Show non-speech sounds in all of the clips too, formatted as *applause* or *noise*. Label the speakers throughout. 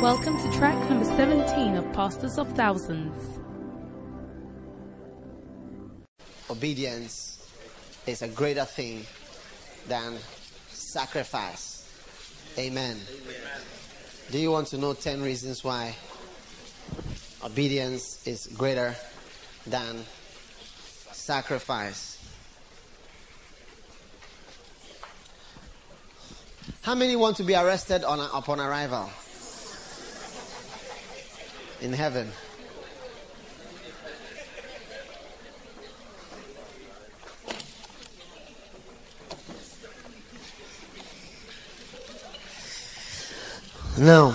Speaker 1: Welcome to track number 17 of Pastors of Thousands.
Speaker 2: Obedience is a greater thing than sacrifice. Amen. Do you want to know 10 reasons why obedience is greater than sacrifice? How many want to be arrested on, upon arrival in heaven? Now,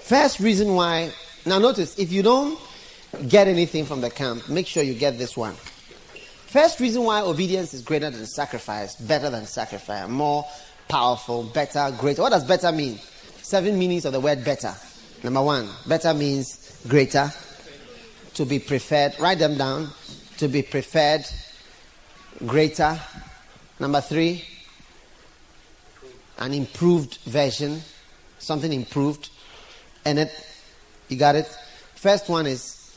Speaker 2: first reason why, now notice, if you don't get anything from the camp, make sure you get this one. First reason why obedience is greater than sacrifice, better than sacrifice, more powerful, better, greater. What does better mean? Seven meanings of the word better. Number one, better means greater, to be preferred. Write them down. To be preferred, greater. Number three, an improved version, something improved. And it, you got it? First one is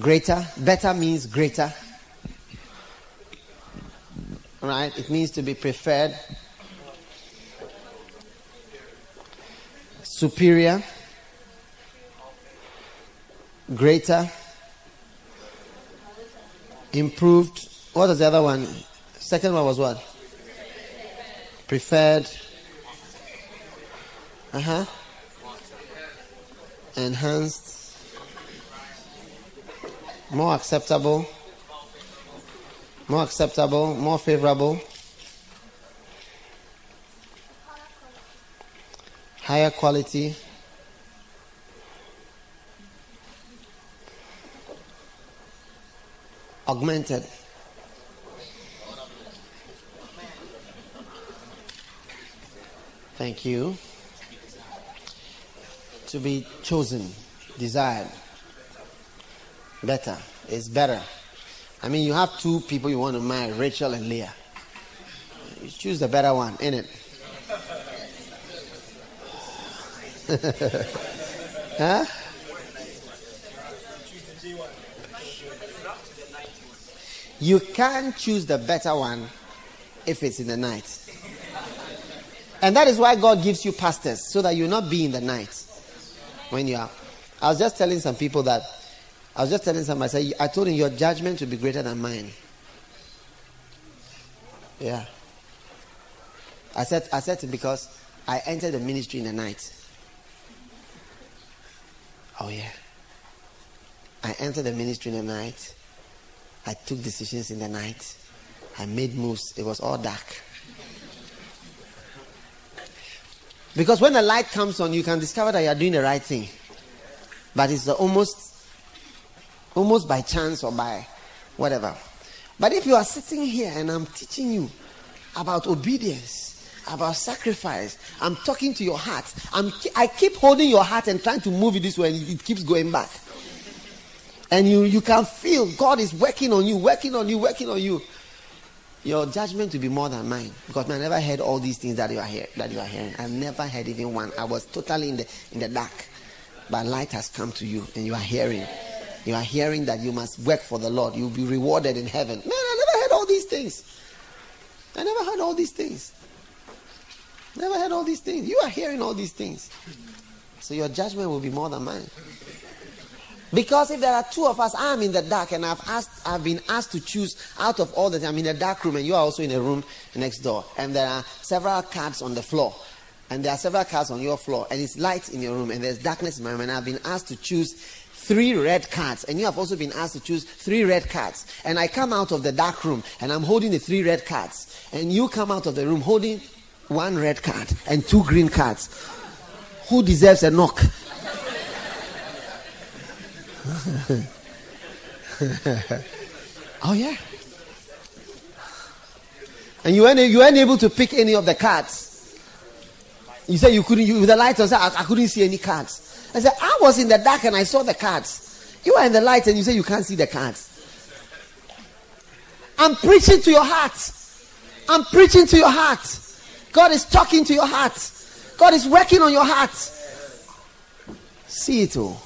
Speaker 2: greater. Better means greater. Right? It means to be preferred. Superior. Greater. Improved. What was the other one? Second one was what? Preferred. Uh huh. Enhanced. More acceptable. More acceptable. More favorable. Higher quality. Augmented. Thank you. To be chosen, desired. Better. is better. I mean, you have two people you want to marry, Rachel and Leah. You choose the better one, innit? *laughs* huh? You can't choose the better one if it's in the night. And that is why God gives you pastors, so that you'll not be in the night when you are. I was just telling some people that, I was just telling somebody, I, said, I told him your judgment will be greater than mine. Yeah. I said, I said it because I entered the ministry in the night. Oh, yeah. I entered the ministry in the night. I took decisions in the night. I made moves. It was all dark. Because when the light comes on, you can discover that you are doing the right thing. But it's almost, almost by chance or by whatever. But if you are sitting here and I'm teaching you about obedience, about sacrifice, I'm talking to your heart. I'm, I keep holding your heart and trying to move it this way, and it keeps going back. And you, you can feel God is working on you, working on you, working on you your judgment will be more than mine because I never heard all these things that you are here that you are hearing. I've never heard even one. I was totally in the in the dark, but light has come to you, and you are hearing. You are hearing that you must work for the Lord. You'll be rewarded in heaven. Man, I never heard all these things. I never heard all these things. Never heard all these things. You are hearing all these things. So your judgment will be more than mine. Because if there are two of us, I'm in the dark and I've asked, I've been asked to choose out of all that I'm in a dark room and you are also in a room next door. And there are several cards on the floor. And there are several cards on your floor. And it's light in your room and there's darkness in my room. And I've been asked to choose three red cards. And you have also been asked to choose three red cards. And I come out of the dark room and I'm holding the three red cards. And you come out of the room holding one red card and two green cards. Who deserves a knock? *laughs* oh yeah. And you weren't, you weren't able to pick any of the cards. You said you couldn't, you, with the light on, I, I couldn't see any cards. I said, I was in the dark and I saw the cards. You were in the light and you say you can't see the cards. I'm preaching to your heart. I'm preaching to your heart. God is talking to your heart. God is working on your heart. See it all.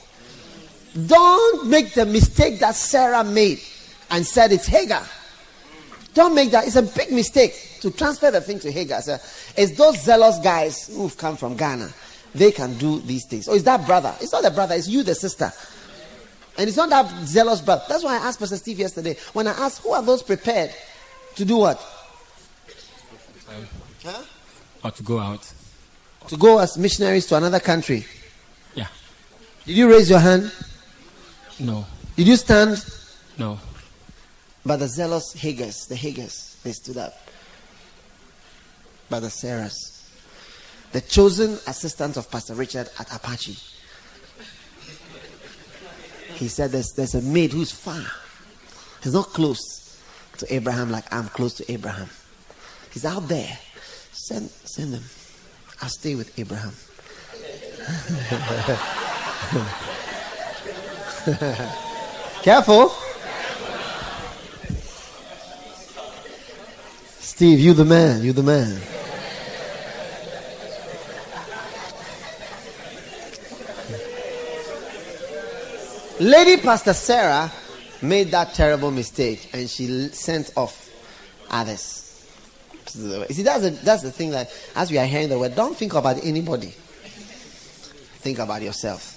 Speaker 2: Don't make the mistake that Sarah made and said it's Hagar. Don't make that. It's a big mistake to transfer the thing to Hagar. It's those zealous guys who've come from Ghana. They can do these things. Or oh, is that brother? It's not the brother, it's you, the sister. And it's not that zealous brother. That's why I asked Pastor Steve yesterday. When I asked, who are those prepared to do what?
Speaker 3: Um, huh? Or to go out.
Speaker 2: To go as missionaries to another country.
Speaker 3: Yeah.
Speaker 2: Did you raise your hand?
Speaker 3: No.
Speaker 2: Did you stand?
Speaker 3: No.
Speaker 2: But the zealous Hagars, the Hagars, they stood up. But the Sarahs. The chosen assistant of Pastor Richard at Apache. He said there's, there's a maid who's far. He's not close to Abraham like I'm close to Abraham. He's out there. Send, send them. I'll stay with Abraham. *laughs* Careful. Steve, you the man. You the man. Lady Pastor Sarah made that terrible mistake and she sent off others. See, that's the, that's the thing that as we are hearing the word, don't think about anybody. Think about yourself.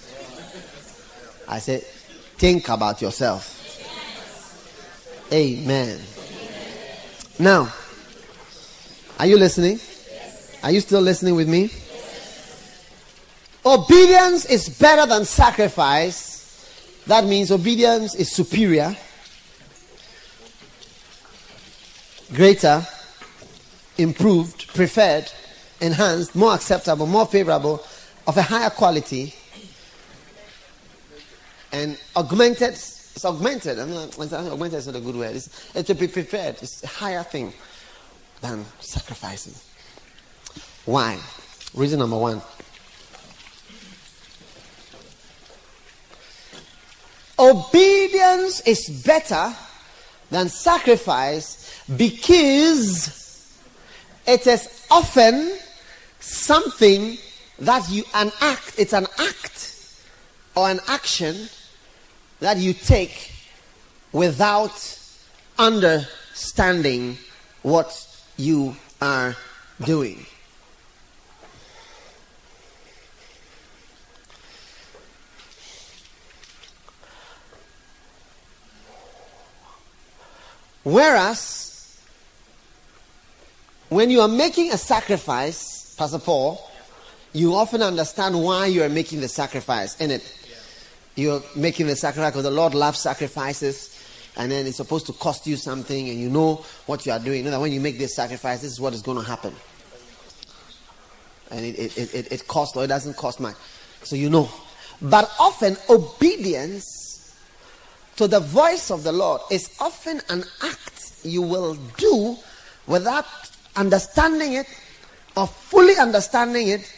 Speaker 2: I said, think about yourself. Amen. Now, are you listening? Are you still listening with me? Obedience is better than sacrifice that means obedience is superior, greater, improved, preferred, enhanced, more acceptable, more favorable, of a higher quality, and augmented. It's augmented. I mean, augmented is not a good word. It's, it's to be prepared. It's a higher thing than sacrificing. Why? Reason number one Obedience is better than sacrifice because it is often something that you an act it's an act or an action that you take without understanding what you are doing Whereas, when you are making a sacrifice, Pastor Paul, you often understand why you are making the sacrifice in it. You're making the sacrifice because the Lord loves sacrifices, and then it's supposed to cost you something, and you know what you are doing. You know that when you make this sacrifice, this is what is going to happen. And it, it, it, it costs or it doesn't cost much. So you know. But often, obedience to the voice of the Lord is often an act you will do without understanding it or fully understanding it.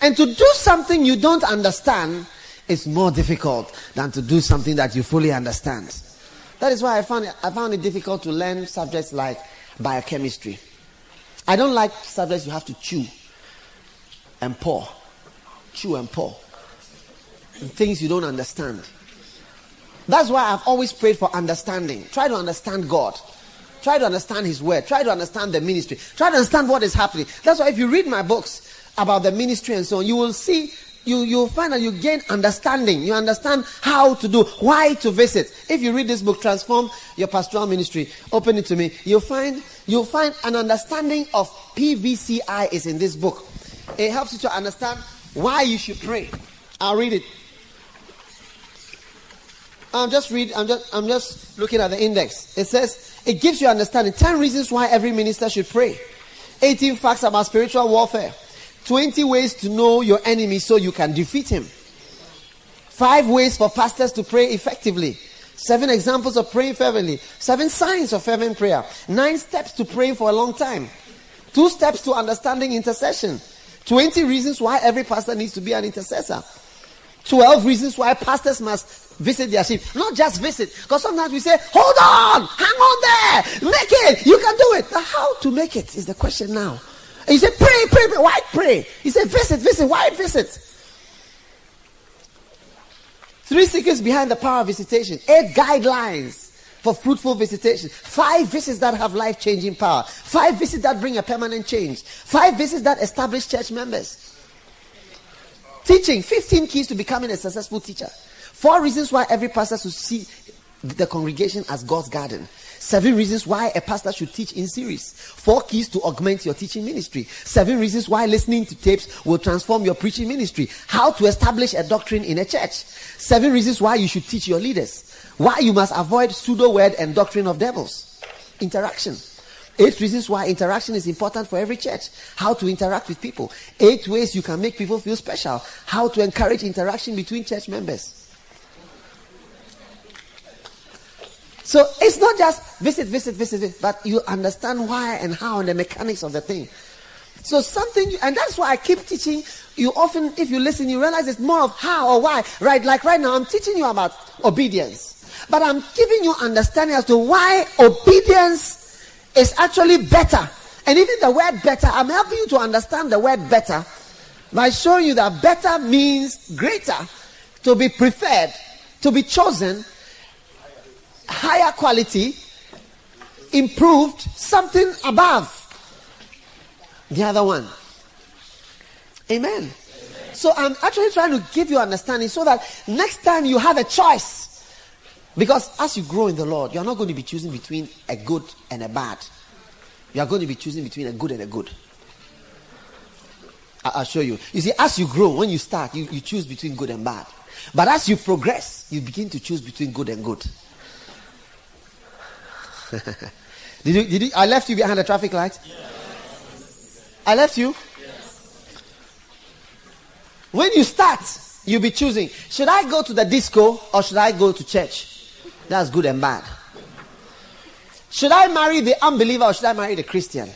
Speaker 2: And to do something you don't understand is more difficult than to do something that you fully understand. That is why I found it, I found it difficult to learn subjects like biochemistry. I don't like subjects you have to chew and pour. Chew and pour. and Things you don't understand. That's why I've always prayed for understanding. Try to understand God. Try to understand His word. Try to understand the ministry. Try to understand what is happening. That's why if you read my books about the ministry and so on, you will see, you, you'll find that you gain understanding. You understand how to do, why to visit. If you read this book, Transform Your Pastoral Ministry, open it to me. You'll find, you'll find an understanding of PVTI is in this book. It helps you to understand why you should pray. I'll read it. I'm just read. I'm just. I'm just looking at the index. It says it gives you understanding. Ten reasons why every minister should pray. 18 facts about spiritual warfare. 20 ways to know your enemy so you can defeat him. Five ways for pastors to pray effectively. Seven examples of praying fervently. Seven signs of fervent prayer. Nine steps to praying for a long time. Two steps to understanding intercession. 20 reasons why every pastor needs to be an intercessor. 12 reasons why pastors must visit their sheep. Not just visit. Because sometimes we say, hold on, hang on there, make it, you can do it. But how to make it is the question now. And you say, pray, pray, pray. Why pray? He said, visit, visit. Why visit? Three secrets behind the power of visitation. Eight guidelines for fruitful visitation. Five visits that have life changing power. Five visits that bring a permanent change. Five visits that establish church members. Teaching 15 keys to becoming a successful teacher. Four reasons why every pastor should see the congregation as God's garden. Seven reasons why a pastor should teach in series. Four keys to augment your teaching ministry. Seven reasons why listening to tapes will transform your preaching ministry. How to establish a doctrine in a church. Seven reasons why you should teach your leaders. Why you must avoid pseudo word and doctrine of devils. Interaction. Eight reasons why interaction is important for every church. How to interact with people. Eight ways you can make people feel special. How to encourage interaction between church members. So it's not just visit, visit, visit, visit, but you understand why and how and the mechanics of the thing. So something, and that's why I keep teaching. You often, if you listen, you realize it's more of how or why. Right? Like right now, I'm teaching you about obedience. But I'm giving you understanding as to why obedience is actually better. And even the word better, I'm helping you to understand the word better by showing you that better means greater, to be preferred, to be chosen, higher quality, improved, something above the other one. Amen. Amen. So I'm actually trying to give you understanding so that next time you have a choice, because as you grow in the Lord, you're not going to be choosing between a good and a bad. You are going to be choosing between a good and a good. I'll show you. You see, as you grow, when you start, you, you choose between good and bad. But as you progress, you begin to choose between good and good. *laughs* did you, did you, I left you behind the traffic light? Yes. I left you? Yes. When you start, you'll be choosing, should I go to the disco or should I go to church? That's good and bad. Should I marry the unbeliever or should I marry the Christian?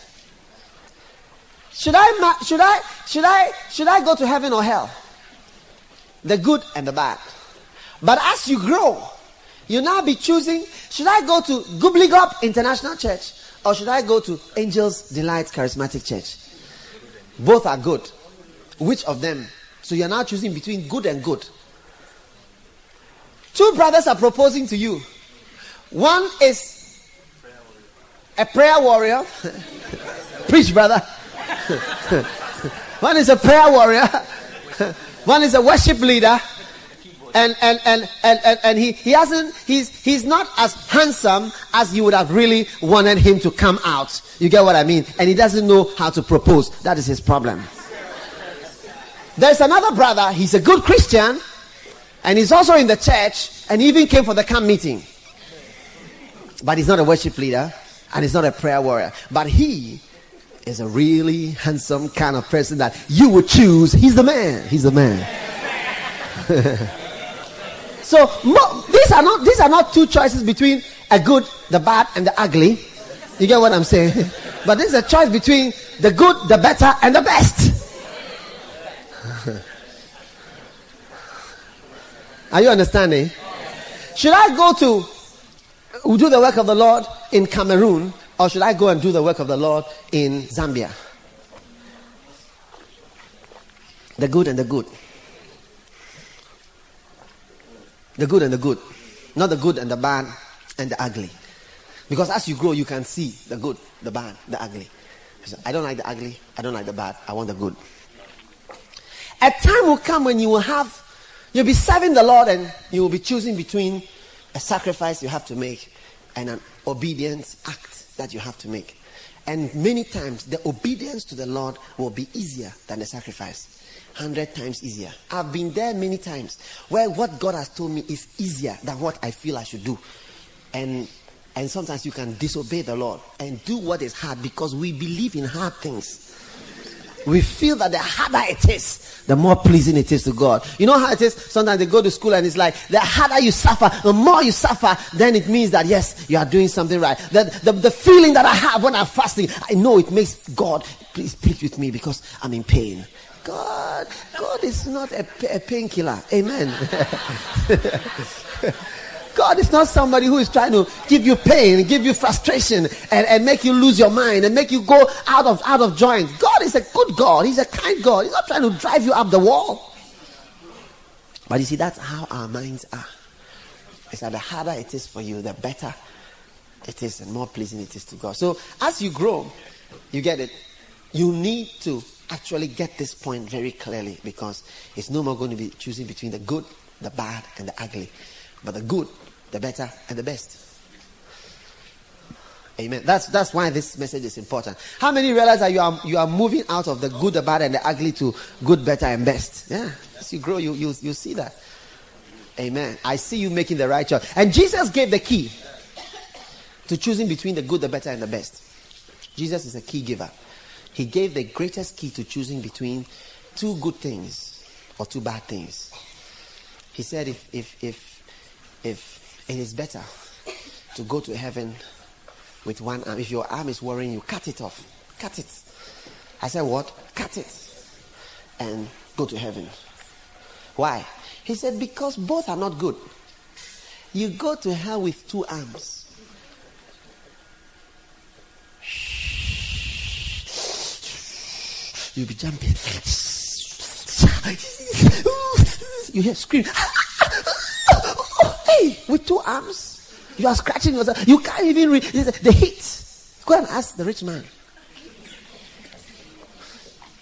Speaker 2: Should I, ma- should I, should I, should I go to heaven or hell? The good and the bad. But as you grow, you now be choosing, should I go to Gubligop International Church or should I go to Angels Delight Charismatic Church? Both are good. Which of them? So you're now choosing between good and good. Two brothers are proposing to you. One is a prayer warrior. *laughs* Preach, brother. *laughs* One is a prayer warrior. *laughs* One is a worship leader. And, and, and, and, and, and he, he hasn't, he's, he's not as handsome as you would have really wanted him to come out. You get what I mean? And he doesn't know how to propose. That is his problem. There's another brother. He's a good Christian and he's also in the church and even came for the camp meeting. But he's not a worship leader and he's not a prayer warrior. But he is a really handsome kind of person that you would choose. He's the man. He's the man. *laughs* so mo- these are not these are not two choices between a good, the bad, and the ugly. You get what I'm saying? *laughs* but this is a choice between the good, the better, and the best. *laughs* Are you understanding? Should I go to do the work of the Lord in Cameroon or should I go and do the work of the Lord in Zambia? The good and the good. The good and the good. Not the good and the bad and the ugly. Because as you grow, you can see the good, the bad, the ugly. I don't like the ugly. I don't like the bad. I want the good. A time will come when you will have You'll be serving the Lord and you will be choosing between a sacrifice you have to make and an obedience act that you have to make. And many times the obedience to the Lord will be easier than the sacrifice. Hundred times easier. I've been there many times where what God has told me is easier than what I feel I should do. And and sometimes you can disobey the Lord and do what is hard because we believe in hard things we feel that the harder it is, the more pleasing it is to God. You know how it is? Sometimes they go to school and it's like, the harder you suffer, the more you suffer, then it means that yes, you are doing something right. The, the, the feeling that I have when I'm fasting, I know it makes God, please please with me because I'm in pain. God, God is not a, a painkiller. Amen. *laughs* God is not somebody who is trying to give you pain, give you frustration, and, and make you lose your mind and make you go out of out of joint. God is a good God. He's a kind God. He's not trying to drive you up the wall. But you see, that's how our minds are. It's that the harder it is for you, the better it is and more pleasing it is to God. So as you grow, you get it. You need to actually get this point very clearly because it's no more going to be choosing between the good, the bad, and the ugly, but the good, the better, and the best. Amen. That's that's why this message is important. How many realize that you are you are moving out of the good, the bad, and the ugly to good, better, and best? Yeah. As you grow, you you you see that. Amen. I see you making the right choice. And Jesus gave the key to choosing between the good, the better, and the best. Jesus is a key giver. He gave the greatest key to choosing between two good things or two bad things. He said, if, if, if, if it is better to go to heaven with one arm, if your arm is worrying you, cut it off. Cut it. I said, what? Cut it. And go to heaven. Why? He said, because both are not good. You go to hell with two arms. You'll be jumping. You hear scream. Oh, hey, with two arms, you are scratching yourself. You can't even read the heat. Go and ask the rich man.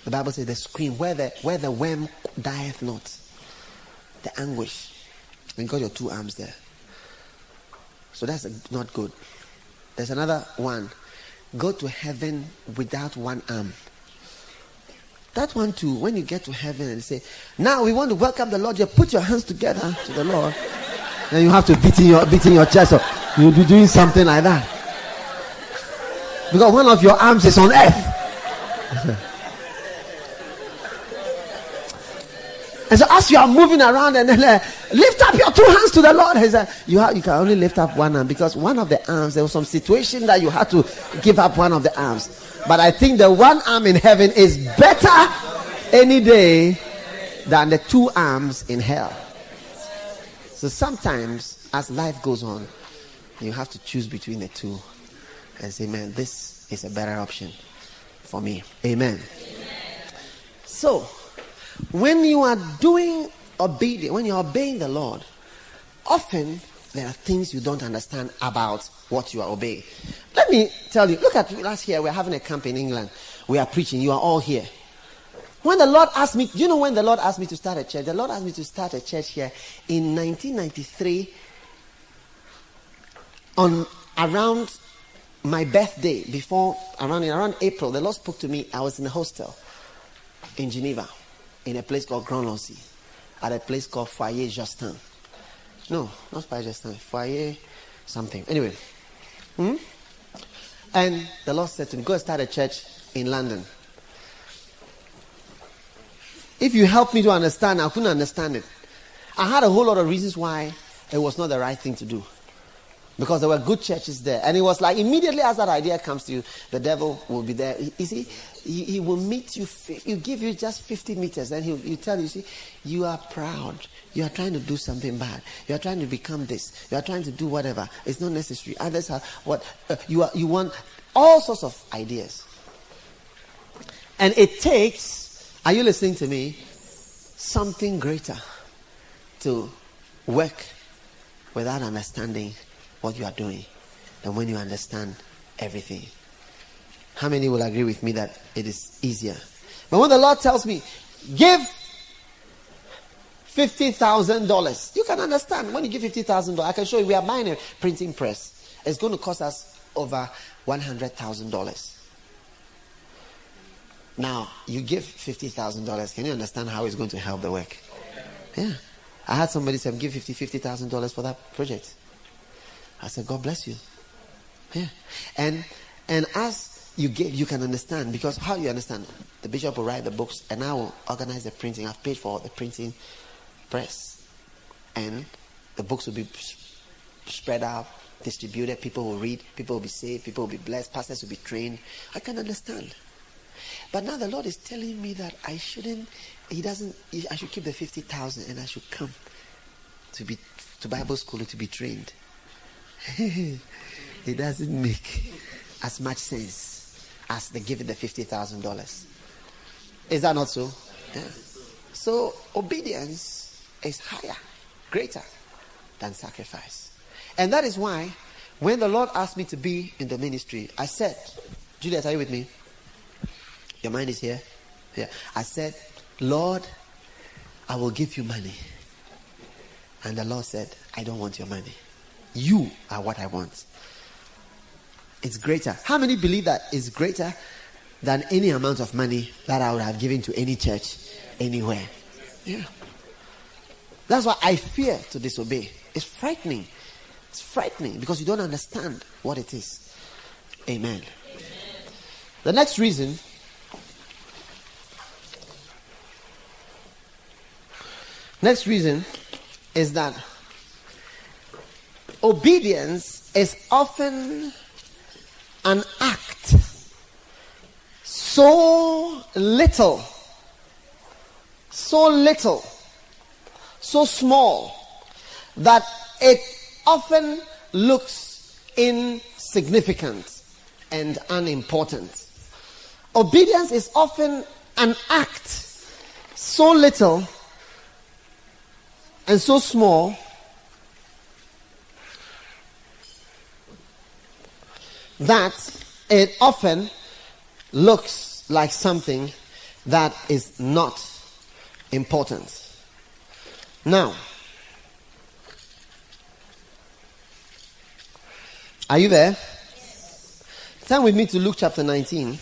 Speaker 2: The Bible says the scream where the where the worm dieth not, the anguish. And got your two arms there. So that's not good. There's another one. Go to heaven without one arm. That one too, when you get to heaven and say, now we want to welcome the Lord, you put your hands together to the Lord. Then you have to beat in your, beat in your chest. Or you'll be doing something like that. Because one of your arms is on earth. *laughs* and so as you are moving around and then uh, lift up your two hands to the Lord, he said, you, have, you can only lift up one arm because one of the arms, there was some situation that you had to give up one of the arms. But I think the one arm in heaven is better any day than the two arms in hell. So sometimes, as life goes on, you have to choose between the two and say, man, this is a better option for me. Amen. Amen. So, when you are doing obedience, when you're obeying the Lord, often there are things you don't understand about what you are obeying. Let me tell you, look at last year, we're having a camp in England. We are preaching, you are all here. When the Lord asked me, you know when the Lord asked me to start a church? The Lord asked me to start a church here in 1993 on around my birthday, before around around April, the Lord spoke to me. I was in a hostel in Geneva, in a place called Grand Lancy, at a place called Foyer Justin. No, not Foyer Justin, Foyer something. Anyway, hmm? And the Lord said to me, Go start a church in London. If you help me to understand, I couldn't understand it. I had a whole lot of reasons why it was not the right thing to do. Because there were good churches there. And it was like immediately as that idea comes to you, the devil will be there. You see, he, he will meet you, you give you just 50 meters, and he'll, he'll tell you, see, you are proud. You are trying to do something bad. You are trying to become this. You are trying to do whatever. It's not necessary. Others have what uh, you are. You want all sorts of ideas, and it takes. Are you listening to me? Something greater to work without understanding what you are doing than when you understand everything. How many will agree with me that it is easier? But when the Lord tells me, give $50,000. You can understand. When you give $50,000, I can show you we are buying a printing press. It's going to cost us over $100,000. Now, you give $50,000. Can you understand how it's going to help the work? Yeah. I had somebody say, give $50,000 $50, for that project. I said, God bless you. Yeah. And, and as you give, you can understand because how you understand? The bishop will write the books and I will organize the printing. I've paid for the printing press. And the books will be spread out, distributed. People will read. People will be saved. People will be blessed. Pastors will be trained. I can understand. But now the Lord is telling me that I shouldn't, He doesn't, I should keep the 50,000 and I should come to be, to Bible school to be trained. *laughs* it doesn't make as much sense as the giving the $50,000. Is that not so? Yeah. So obedience is higher, greater than sacrifice. And that is why when the Lord asked me to be in the ministry, I said, Juliet, are you with me? Your mind is here? Yeah. I said, Lord, I will give you money. And the Lord said, I don't want your money. You are what I want. It's greater. How many believe that it's greater than any amount of money that I would have given to any church anywhere? Yeah. That's why I fear to disobey. It's frightening. It's frightening because you don't understand what it is. Amen. The next reason next reason is that obedience is often an act so little, so little, so small that it often looks insignificant and unimportant. Obedience is often an act so little and so small that it often looks like something that is not important. Now, are you there? Turn with me to Luke chapter 19.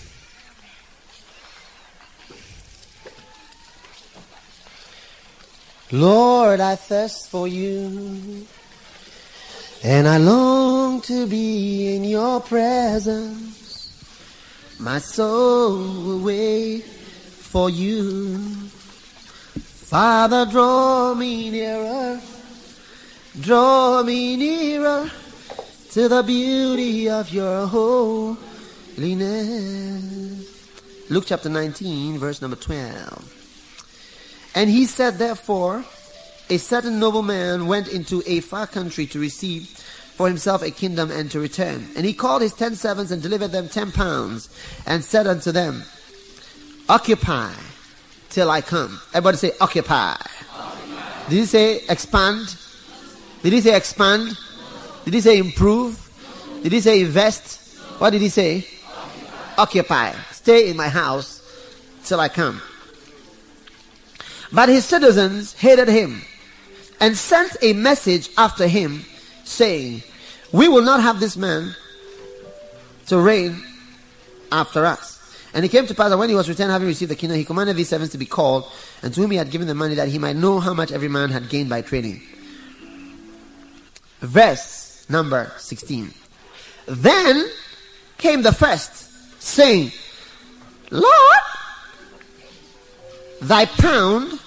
Speaker 2: Lord, I thirst for you. And I long to be in your presence. My soul will wait for you. Father, draw me nearer. Draw me nearer to the beauty of your holiness. Luke chapter 19, verse number 12. And he said, therefore, a certain nobleman went into a far country to receive for himself a kingdom and to return. And he called his ten servants and delivered them ten pounds and said unto them, Occupy till I come. Everybody say occupy. occupy. Did he say expand? Did he say expand? Did he say improve? Did he say invest? What did he say? Occupy. occupy. Stay in my house till I come. But his citizens hated him and sent a message after him saying, We will not have this man to reign after us. And it came to pass that when he was returned, having received the kingdom, he commanded these servants to be called, and to whom he had given the money that he might know how much every man had gained by trading. Verse number 16. Then came the first, saying, Lord, thy pound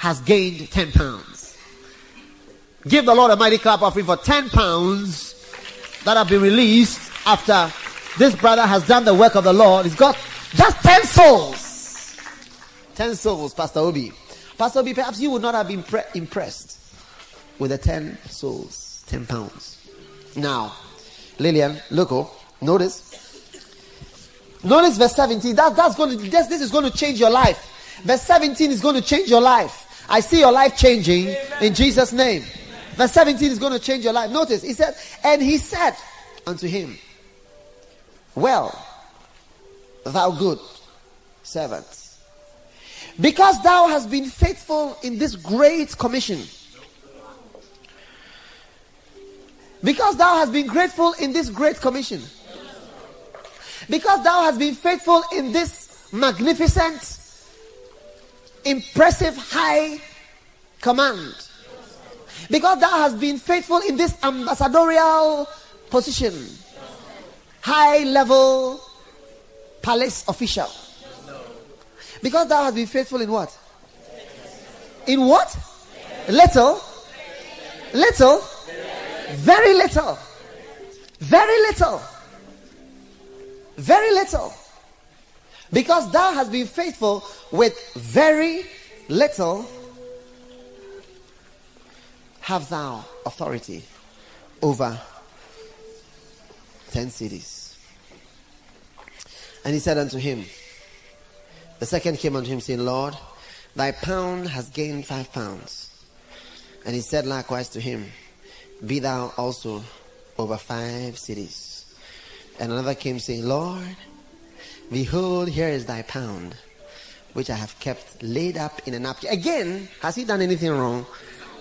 Speaker 2: has gained 10 pounds. Give the Lord a mighty clap offering for 10 pounds that have been released after this brother has done the work of the Lord. He's got just 10 souls. 10 souls, Pastor Obi. Pastor Obi, perhaps you would not have been pre- impressed with the 10 souls, 10 pounds. Now, Lillian, look, oh, notice. Notice verse 17. That, that's going to, this, this is going to change your life. Verse 17 is going to change your life. I see your life changing Amen. in Jesus' name. Verse 17 is going to change your life. Notice, he said, and he said unto him, Well, thou good servant, because thou hast been faithful in this great commission, because thou hast been grateful in this great commission, because thou hast been faithful in this magnificent, impressive, high command because thou hast been faithful in this ambassadorial position. High level palace official. Because thou hast been faithful in what? In what? Little. Little. Very little. Very little. Very little. Because thou hast been faithful with very little, have thou authority over ten cities. And he said unto him, The second came unto him, saying, Lord, thy pound has gained five pounds. And he said likewise to him, Be thou also over five cities. And another came saying, Lord, behold, here is thy pound, which I have kept laid up in a napkin. Again, has he done anything wrong?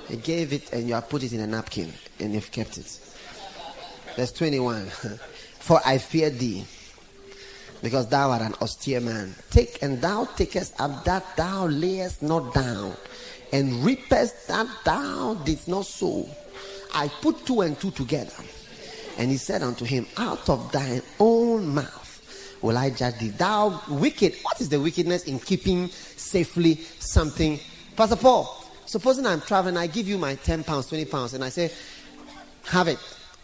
Speaker 2: He gave it and you have put it in a napkin and you've kept it. Verse 21. *laughs* For I fear thee, because thou art an austere man. Take and thou takest up that thou layest not down, and reapest that thou didst not sow. I put two and two together. And he said unto him, Out of thine own mouth will I judge thee. Thou wicked. What is the wickedness in keeping safely something? Pastor Paul, supposing I'm traveling, I give you my 10 pounds, 20 pounds, and I say, Have it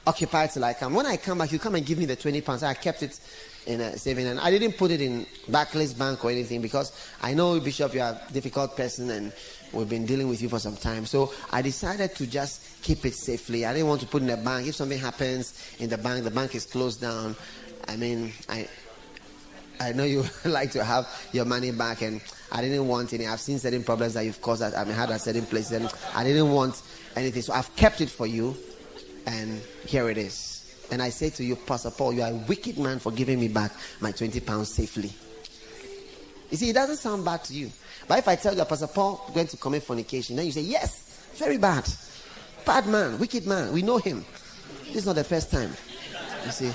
Speaker 2: occupied till I come. When I come back, you come and give me the 20 pounds. I kept it in a saving and I didn't put it in Barclays Bank or anything because I know, Bishop, you are a difficult person and we've been dealing with you for some time. So I decided to just keep it safely. I didn't want to put in the bank. If something happens in the bank, the bank is closed down. I mean, I, I know you *laughs* like to have your money back and I didn't want any. I've seen certain problems that you've caused I've had at certain places and I didn't want anything. So I've kept it for you and here it is. And I say to you, Pastor Paul, you are a wicked man for giving me back my 20 pounds safely. You see, it doesn't sound bad to you. But if I tell you, Pastor Paul, going to commit fornication, then you say, yes, very bad. Bad man, wicked man. We know him. This is not the first time. You see?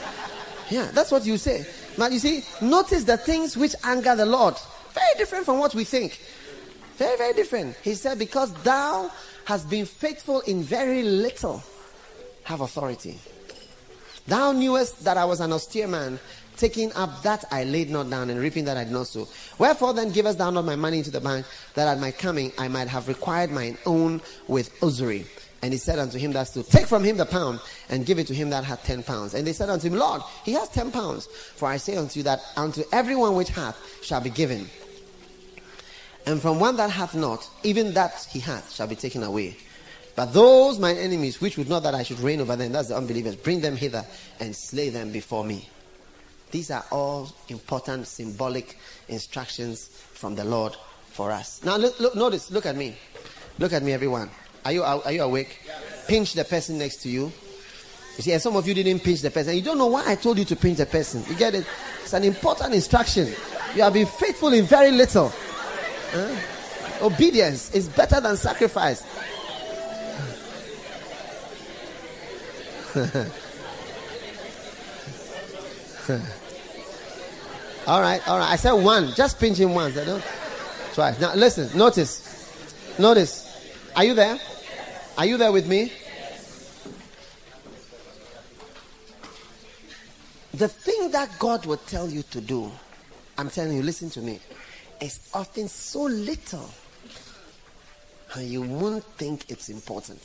Speaker 2: Yeah, that's what you say. But you see, notice the things which anger the Lord. Very different from what we think. Very, very different. He said, because thou hast been faithful in very little have authority. Thou knewest that I was an austere man, taking up that I laid not down, and reaping that I did not sow. Wherefore then givest thou not my money into the bank, that at my coming I might have required mine own with usury? And he said unto him that stood, Take from him the pound, and give it to him that hath ten pounds. And they said unto him, Lord, he has ten pounds. For I say unto you that unto everyone which hath shall be given. And from one that hath not, even that he hath shall be taken away. But those my enemies, which would not that I should reign over them, that's the unbelievers, bring them hither and slay them before me. These are all important symbolic instructions from the Lord for us. Now look, look notice, look at me. Look at me, everyone. Are you are, you awake? Pinch the person next to you. You see, and some of you didn't pinch the person. You don't know why I told you to pinch the person. You get it? It's an important instruction. You have been faithful in very little. Huh? Obedience is better than sacrifice. *laughs* all right, all right. I said one. Just pinch him once. I don't twice. Now listen, notice. Notice. Are you there? Are you there with me? The thing that God will tell you to do, I'm telling you, listen to me, is often so little. And you won't think it's important.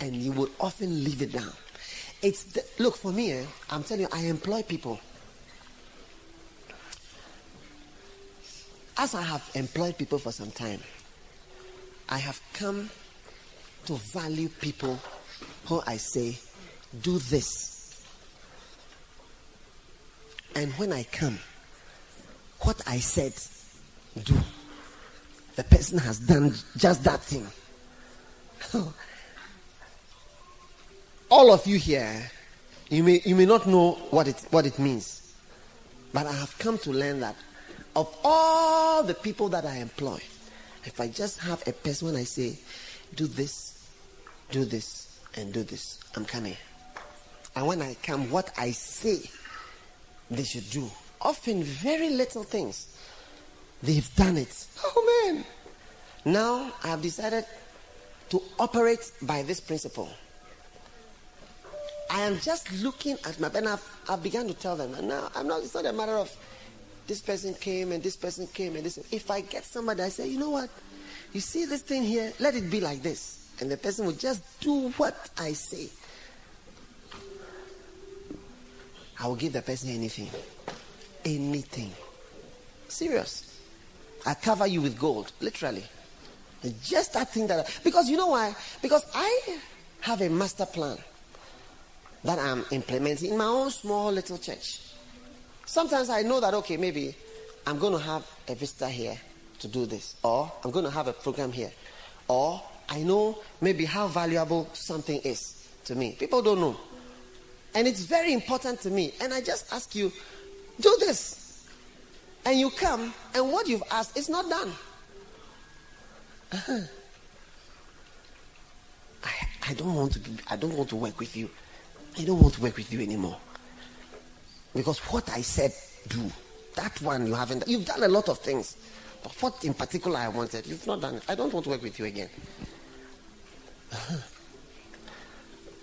Speaker 2: And you will often leave it down. It's the, look for me. Eh, I'm telling you, I employ people. As I have employed people for some time, I have come to value people who I say, do this. And when I come, what I said, do. The person has done just that thing. *laughs* all of you here, you may, you may not know what it, what it means. But I have come to learn that of all the people that I employ, if I just have a person when I say, do this, do this, and do this, I'm coming. And when I come, what I say they should do, often very little things, they've done it. Oh man. Now I have decided to operate by this principle. I am just looking at my pen. I've, I've begun to tell them, and now I'm not. It's not a matter of this person came and this person came and this. If I get somebody, I say, you know what? You see this thing here? Let it be like this, and the person will just do what I say. I will give the person anything, anything. Serious. I cover you with gold, literally. And just that thing that, because you know why? Because I have a master plan that I'm implementing in my own small little church. Sometimes I know that, okay, maybe I'm going to have a visitor here to do this, or I'm going to have a program here, or I know maybe how valuable something is to me. People don't know. And it's very important to me. And I just ask you, do this. And you come, and what you've asked is not done. Uh-huh. I, I don't want to I don't want to work with you. I don't want to work with you anymore. Because what I said do, that one you haven't you've done a lot of things. But what in particular I wanted, you've not done it. I don't want to work with you again. *laughs*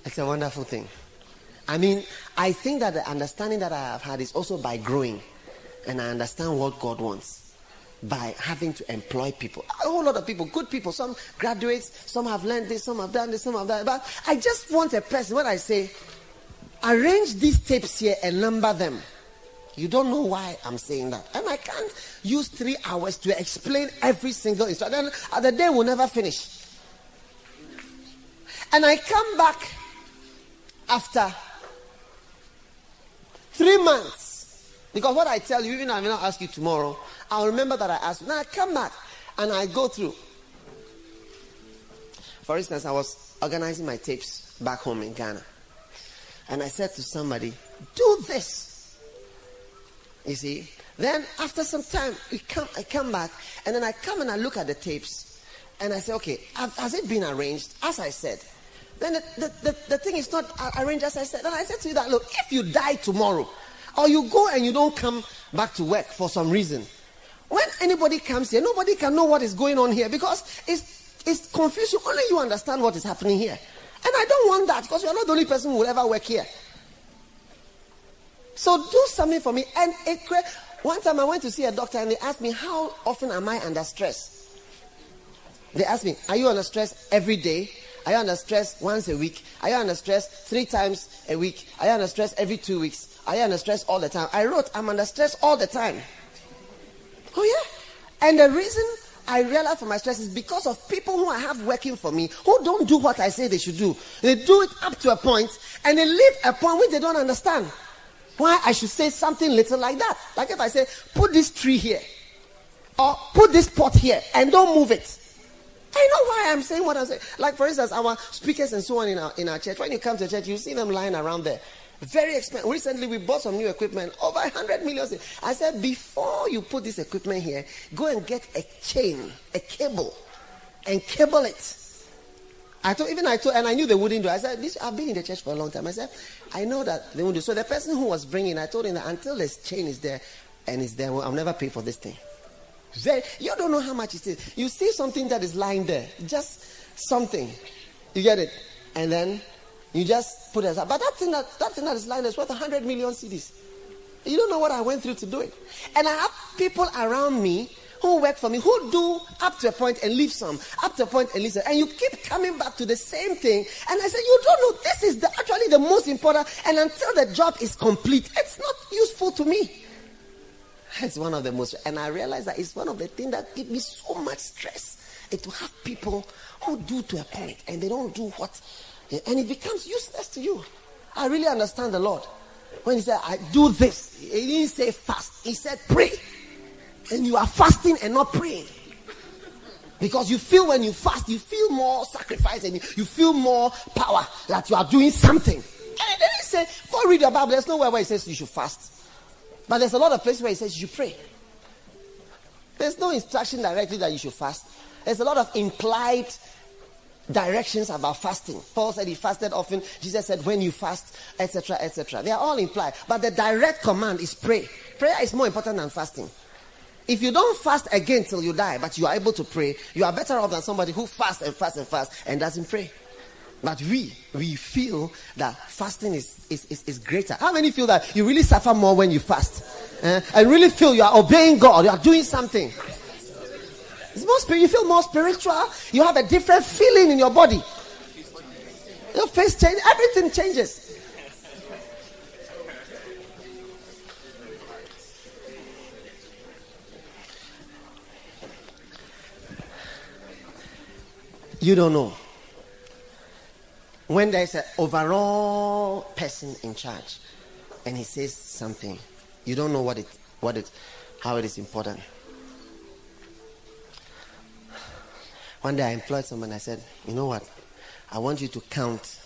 Speaker 2: It's a wonderful thing. I mean, I think that the understanding that I have had is also by growing and I understand what God wants by having to employ people. A whole lot of people, good people. Some graduates, some have learned this, some have done this, some have done that. But I just want a person, when I say, arrange these tapes here and number them. You don't know why I'm saying that. And I can't use three hours to explain every single instruction. Then uh, the day will never finish. And I come back after three months. Because what I tell you, even I may not ask you tomorrow, I'll remember that I asked. Now I come back and I go through. For instance, I was organizing my tapes back home in Ghana. And I said to somebody, do this. You see? Then after some time, we come, I come back and then I come and I look at the tapes and I say, okay, has it been arranged? As I said. Then the, the, the, the thing is not arranged as I said. And I said to you that, look, if you die tomorrow, or you go and you don't come back to work for some reason, when anybody comes here, nobody can know what is going on here because it's, it's confusion. Only you understand what is happening here. And I don't want that because you're not the only person who will ever work here. So do something for me. And it, one time I went to see a doctor and they asked me, How often am I under stress? They asked me, Are you under stress every day? Are you under stress once a week? Are you under stress three times a week? Are you under stress every two weeks? Are you under stress all the time? I wrote, I'm under stress all the time. Oh, yeah. And the reason I realize for my stress is because of people who I have working for me who don't do what I say they should do. They do it up to a point and they leave a point which they don't understand. Why I should say something little like that. Like if I say, put this tree here or put this pot here and don't move it. I know why I'm saying what I'm saying. Like for instance, our speakers and so on in our, in our church, when you come to church, you see them lying around there. Very expensive. Recently, we bought some new equipment, over 100 million. I said, before you put this equipment here, go and get a chain, a cable, and cable it. I told, even I told, and I knew they wouldn't do. I said, this, I've been in the church for a long time. I said, I know that they won't do. So the person who was bringing, I told him that until this chain is there and it's there, well, I'll never pay for this thing. You don't know how much it is. You see something that is lying there, just something. You get it? And then you just put it aside. But that thing that, that thing that is lying is worth 100 million cedis. You don't know what I went through to do it. And I have people around me who work for me who do up to a point and leave some, up to a point and leave some. And you keep coming back to the same thing. And I said, You don't know, this is the, actually the most important. And until the job is complete, it's not useful to me. It's one of the most, and I realize that it's one of the things that give me so much stress. It to have people who do to a point and they don't do what and it becomes useless to you. I really understand the Lord. When he said, I do this, he didn't say fast, he said pray. And you are fasting and not praying. Because you feel when you fast, you feel more sacrifice and you feel more power that you are doing something. And then he said, go read the Bible. There's nowhere where it says you should fast. But there's a lot of places where it says you should pray. There's no instruction directly that you should fast. There's a lot of implied directions about fasting. Paul said he fasted often. Jesus said when you fast, etc., etc. They are all implied. But the direct command is pray. Prayer is more important than fasting. If you don't fast again till you die, but you are able to pray, you are better off than somebody who fasts and fasts and fasts and doesn't pray. But we, we feel that fasting is, is, is, is greater. How many feel that you really suffer more when you fast? Uh, and really feel you are obeying God, you are doing something. It's more. You feel more spiritual. You have a different feeling in your body. Your face changes. Everything changes. You don't know. When there's an overall person in charge and he says something, you don't know what it, what it, how it is important. One day I employed someone. I said, you know what? I want you to count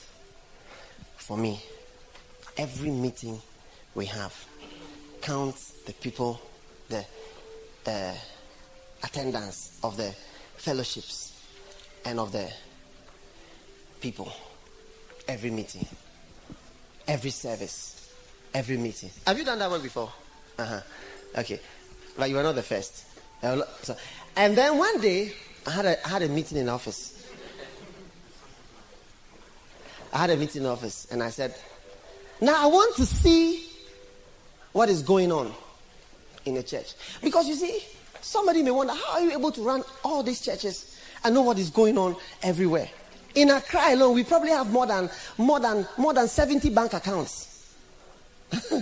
Speaker 2: for me every meeting we have. Count the people, the attendance of the fellowships and of the people. Every meeting, every service, every meeting. Have you done that one before? Uh huh. Okay, but you were not the first. And then one day, I had a, I had a meeting in office. I had a meeting in office, and I said, "Now I want to see what is going on in the church because you see, somebody may wonder how are you able to run all these churches and know what is going on everywhere." In Accra alone, we probably have more than more than more than 70 bank accounts. *laughs* oh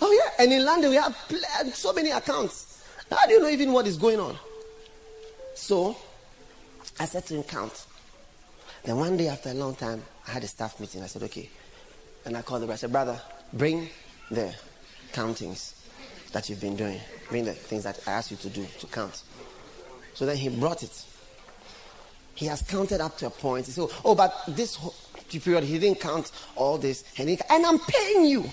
Speaker 2: yeah, and in London we have so many accounts. How do you know even what is going on? So I said to him, count. Then one day after a long time, I had a staff meeting. I said, okay. And I called the brother. I said, brother, bring the countings that you've been doing. Bring the things that I asked you to do to count. So then he brought it. He has counted up to a point. He said, oh, but this period he didn't count all this. And, I'm paying you.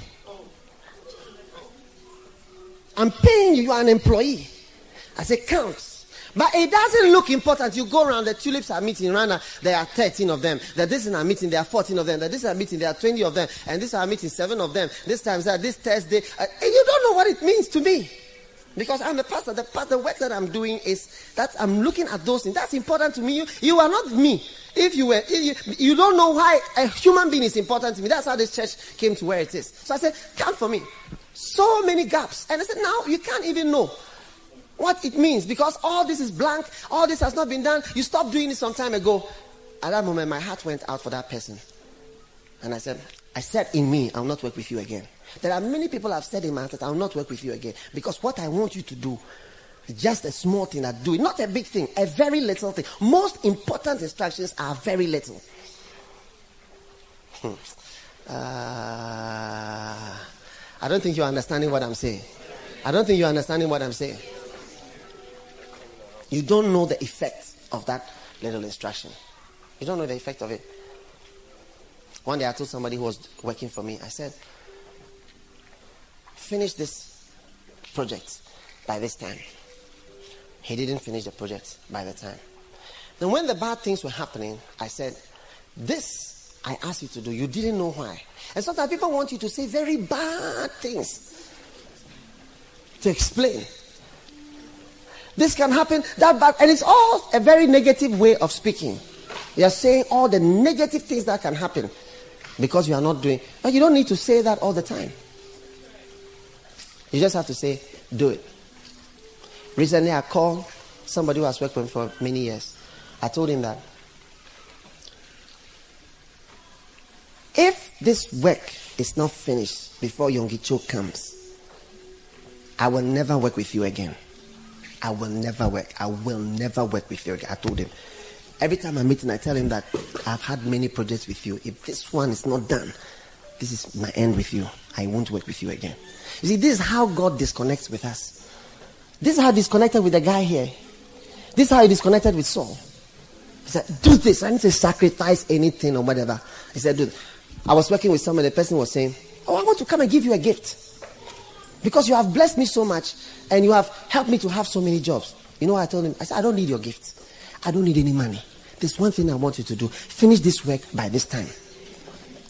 Speaker 2: I'm paying you. You are an employee. I said, count. But it doesn't look important. You go around, the tulips are meeting, Rana, there are 13 of them. That this is a meeting, there are 14 of them. That this is a meeting, there are 20 of them. And this is a meeting, seven of them. This time, this Thursday. Uh, you don't know what it means to me. Because I'm a pastor. The, the work that I'm doing is that I'm looking at those things. That's important to me. You, you are not me. If you were, if you, you don't know why a human being is important to me. That's how this church came to where it is. So I said, count for me. So many gaps. And I said, now you can't even know what it means because all this is blank, all this has not been done. You stopped doing it some time ago. At that moment, my heart went out for that person. And I said, I said in me, I'll not work with you again. There are many people I've said in my heart, I'll not work with you again. Because what I want you to do is just a small thing that do it. Not a big thing, a very little thing. Most important instructions are very little. Hmm. Uh, I don't think you're understanding what I'm saying. I don't think you're understanding what I'm saying. You don't know the effect of that little instruction. You don't know the effect of it. One day I told somebody who was working for me, I said, finish this project by this time. He didn't finish the project by the time. Then when the bad things were happening, I said, this I asked you to do. You didn't know why. And sometimes people want you to say very bad things to explain. This can happen, that bad. And it's all a very negative way of speaking. You're saying all the negative things that can happen because you are not doing. But you don't need to say that all the time. You just have to say, do it. Recently, I called somebody who has worked with me for many years. I told him that if this work is not finished before Yonggi Cho comes, I will never work with you again. I will never work. I will never work with you again. I told him. Every time I'm meeting, I tell him that I've had many projects with you. If this one is not done, this is my end with you. I won't work with you again. You see, this is how God disconnects with us. This is how disconnected with the guy here. This is how he disconnected with Saul. He said, do this. I need to sacrifice anything or whatever. He said, dude, I was working with someone. The person was saying, oh, I want to come and give you a gift. Because you have blessed me so much and you have helped me to have so many jobs. You know I told him? I said, I don't need your gift. I don't need any money. There's one thing I want you to do. Finish this work by this time.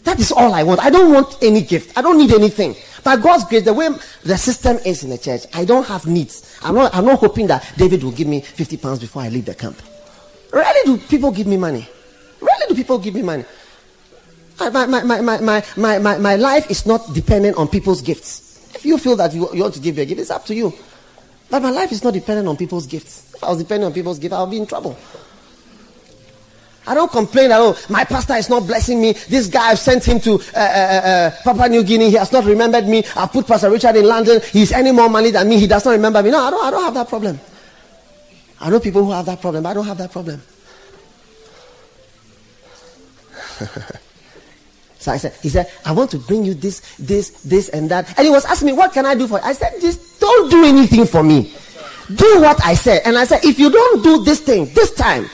Speaker 2: That is all I want. I don't want any gift. I don't need anything. By God's grace, the way the system is in the church, I don't have needs. I'm not, I'm not hoping that David will give me 50 pounds before I leave the camp. Really do people give me money? Really do people give me money? My, my, my, my, my, my, my life is not dependent on people's gifts. If you feel that you, you want to give your gift, it's up to you. But my life is not dependent on people's gifts. If I was dependent on people's gifts, I'll be in trouble. I don't complain at all. My pastor is not blessing me. This guy I've sent him to uh, uh, uh, uh Papua New Guinea. He has not remembered me. I put Pastor Richard in London. He's any more money than me. He does not remember me. No, I don't, I don't have that problem. I know people who have that problem, but I don't have that problem. *laughs* so I said, he said, I want to bring you this, this, this, and that. And he was asking me, what can I do for you? I said, just don't do anything for me. Do what I said. And I said, if you don't do this thing this time,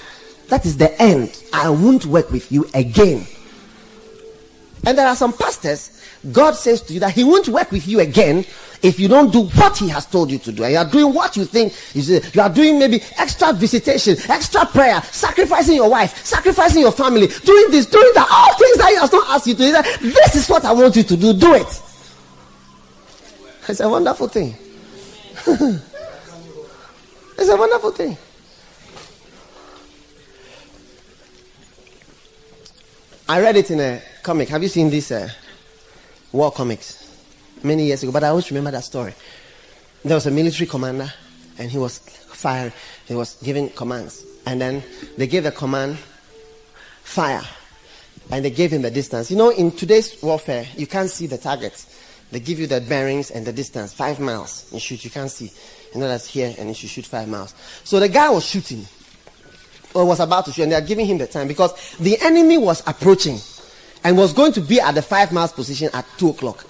Speaker 2: that is the end. I won't work with you again. And there are some pastors, God says to you that He won't work with you again if you don't do what He has told you to do. And you are doing what you think you, you are doing maybe extra visitation, extra prayer, sacrificing your wife, sacrificing your family, doing this, doing that, all things that He has not asked you to do. This is what I want you to do. Do it. It's a wonderful thing. *laughs* it's a wonderful thing. I read it in a comic. Have you seen this uh, war comics? Many years ago, but I always remember that story. There was a military commander, and he was firing. He was giving commands, and then they gave the command fire, and they gave him the distance. You know, in today's warfare, you can't see the targets. They give you the bearings and the distance, five miles. You shoot, you can't see. You know that's here, and you should shoot five miles. So the guy was shooting or was about to shoot, and they are giving him the time because the enemy was approaching and was going to be at the five miles position at two o'clock.